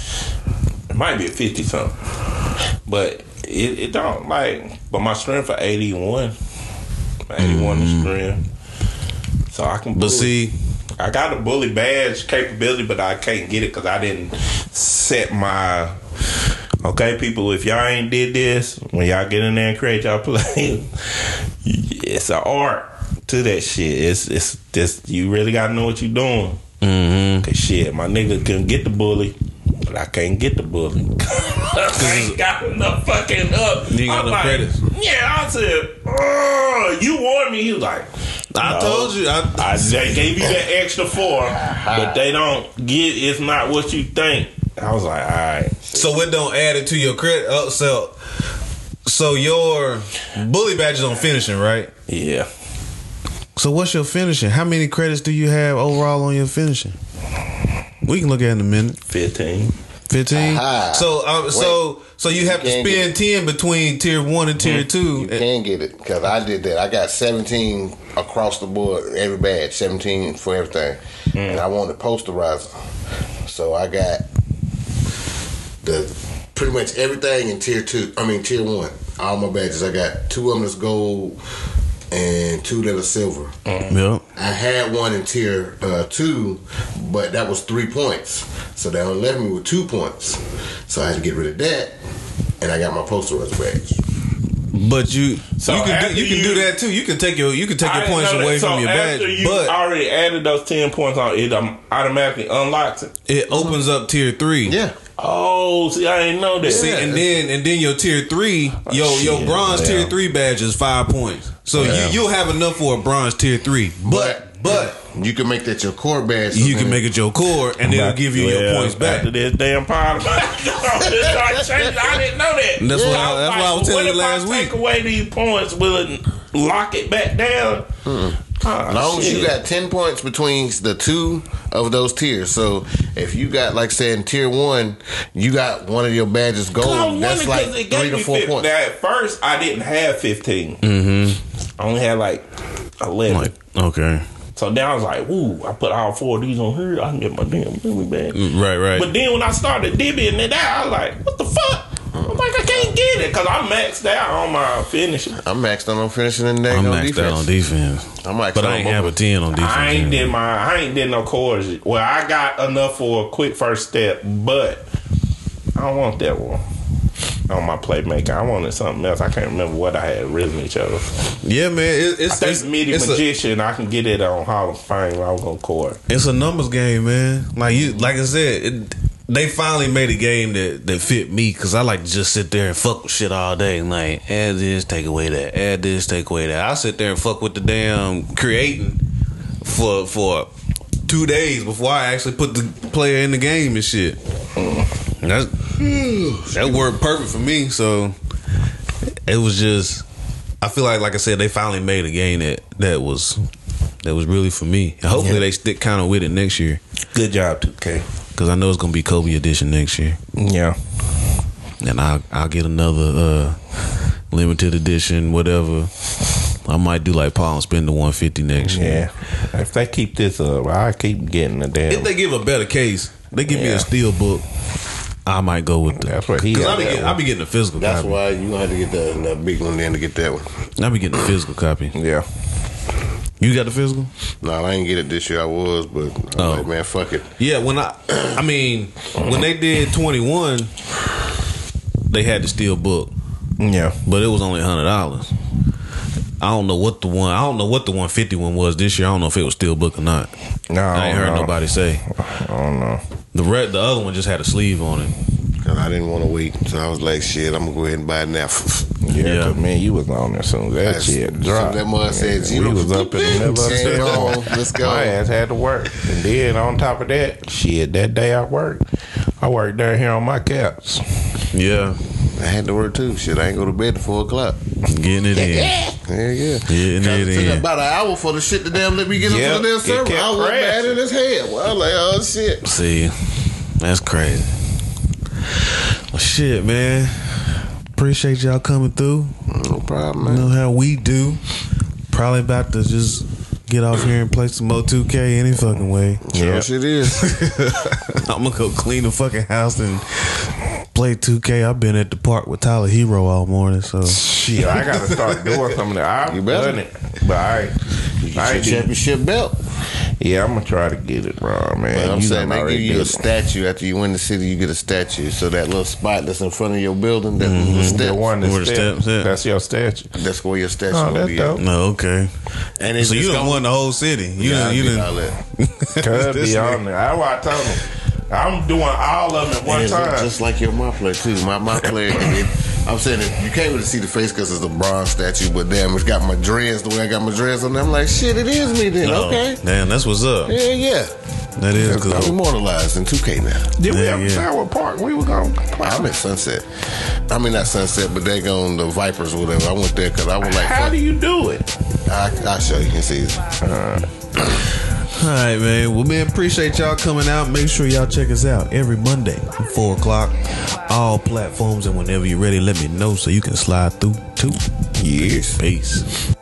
It might be a fifty something, but it, it don't like. But my strength for eighty one, eighty one is strength, so I can. Mm-hmm. But see, I got a bully badge capability, but I can't get it because I didn't set my. Okay, people, if y'all ain't did this, when y'all get in there and create y'all (laughs) play, it's an art to that shit. It's it's just you really gotta know what you're doing. mm-hmm. Cause shit, my nigga can get the bully, but I can't get the bully. (laughs) I ain't got enough fucking up. You got I'm like, credits. Yeah, I said, oh, you warned me. He was like, I no. told you. I, I they gave you that extra four, but they don't get. It's not what you think. I was like, all right. so it don't add it to your credit. Oh, so so your bully badge is on finishing, right? Yeah. So what's your finishing? How many credits do you have overall on your finishing? We can look at it in a minute. 15. Fifteen. Aha. So um, so so you have to spend ten between tier one and tier two. You can get it because I did that. I got 17 across the board, every badge, 17 for everything. And I wanted posterizer. So I got the pretty much everything in tier two. I mean, tier one. All my badges. I got two of them that's gold, and two that are silver. Yep. I had one in tier uh, two, but that was three points. So they only left me with two points. So I had to get rid of that, and I got my posterized badge. But you So you can do, you can do that too. You can take your you can take your didn't points away So from your after badge, you but already added those ten points on it, um, automatically unlocks it. it opens up tier three. Yeah. Oh, see, I didn't know that. See, and then and then your tier three, your your bronze yeah. tier three badge is five points. So Yeah. you you'll have enough for a bronze tier three. But but You can make that your core badge. you can make it your core, and it'll give you your points back. After this damn part, (laughs) I changed- I didn't know that. And that's what I- that's why I was telling you last I week. Take away these points, will it lock it back down? Ah, As long as you got ten points between the two of those tiers. So if you got like say in tier one, you got one of your badges I gold. was That's wondering like 'cause it three to four 50. points. Now, at first, I didn't have 15. Mm-hmm. I only had like 11. Like okay, so then I was like, ooh, I put all four of these on here. I can get my damn memory back. right right. But then when I started dibbing it out, I was like, what the fuck? I'm like, I can't get it because I'm maxed out on my finishing. I'm maxed out on finishing and I'm on maxed defense. out on defense, I'm maxed but out I on ain't have a ten on defense. I ain't either. did my I ain't did no cores. Well, I got enough for a quick first step, but I don't want that one on my playmaker. I wanted something else. I can't remember what I had originally chose. Yeah, man, it, it's think it's, Midi it's a, Magician. I can get it on Hall of Fame. I was gonna core. it's a numbers game, man. Like you, like I said, it, they finally made a game that that fit me because I like to just sit there and fuck with shit all day. And like add this, take away that, add this, take away that. I sit there and fuck with the damn creating for for two days before I actually put the player in the game and shit. And That's, that worked perfect for me. So it was just. I feel like, like I said, they finally made a game that that was that was really for me. And hopefully, Yeah. they stick kind of with it next year Good job, 2K. Because I know it's gonna be Kobe edition next year, Yeah. and I'll I'll get another uh limited edition, whatever. I might do like Paul and spend the one fifty next year. Yeah. If they keep this up, I keep getting the damn. If they give a better case, they give me a steel book. I might go with that. That's what he Because I got be that getting, I be getting a physical That's copy. why you gonna have to get the, the big one then to get that one. I'll be getting a physical copy. yeah. You got the physical? No, I ain't get it this year. I was, but I'm Oh. like, man, fuck it. Yeah, when I, (clears throat) I mean, when they did twenty one, they had the steel book, Yeah. but it was only hundred dollars. I don't know what the one. I don't know what the one fifty one was this year. I don't know if it was steel book or not. No, I ain't heard no. nobody say. I don't know. The red, the other one just had a sleeve on it. Cause I didn't want to wait, so I was like, shit, I'm gonna go ahead and buy it now. (laughs) Yeah, Yeah. 'cause, man, you was on there soon that That's- shit soon dropped. that mother said, Yeah, "Zero we was up in the middle of the Game step. on. (laughs) Let's go. My ass had to work, and then on top of that, shit, that day I worked, I worked down here on my caps. Yeah, I had to work too. Shit, I ain't go to bed at four o'clock. getting it in. (laughs) Yeah, yeah. Getting it It took in. about an hour for the shit to damn let me get Yep, up to the damn server. I was mad in his head. Well, I was like, oh shit. See, that's crazy. Well, shit, man. Appreciate y'all coming through. No problem, You know how we do. Probably about to just get off here and play some Mo2K any fucking way. Yeah, shit is. (laughs) (laughs) I'm gonna go clean the fucking house and play 2K. I've been at the park with Tyler Herro all morning, so Shit, I gotta start doing something. I've You better. done it, but I, You I get ain't your championship belt. yeah, I'm gonna try to get it, bro, man. But I'm You saying done they already give you a it. statue after you win the city. You get a statue. So that little spot that's in front of your building, that little mm-hmm. The step, one Where that's the steps at? That's your statue. that's where your statue Oh, will be. dope. At. no, okay. And it's So you just done gonna- won the whole city. You Yeah, done, I you did done. Could be on there. That's why I told him. I'm doing all of them at one And it look time. just like your my player too. My my player. (laughs) it, I'm saying it, you can't really see the face because it's a bronze statue, but damn, it's got my dreads the way I got my dreads on. there. I'm like, shit, it is me then. Oh, Okay, Damn, that's what's up. yeah, yeah. That is I'm immortalized in 2K now. Did we Yeah, have yeah. Tower Park? We were going. I'm at Sunset. I mean not Sunset, but they go on the Vipers or whatever. I went there because I was like, How fuck. do you do it? I, I'll show you. You can see. Uh, All right, man. Well, man, appreciate y'all coming out. Make sure y'all check us out every Monday at 4 o'clock. All platforms. And whenever you're ready, let me know so you can slide through too. Yes. Peace.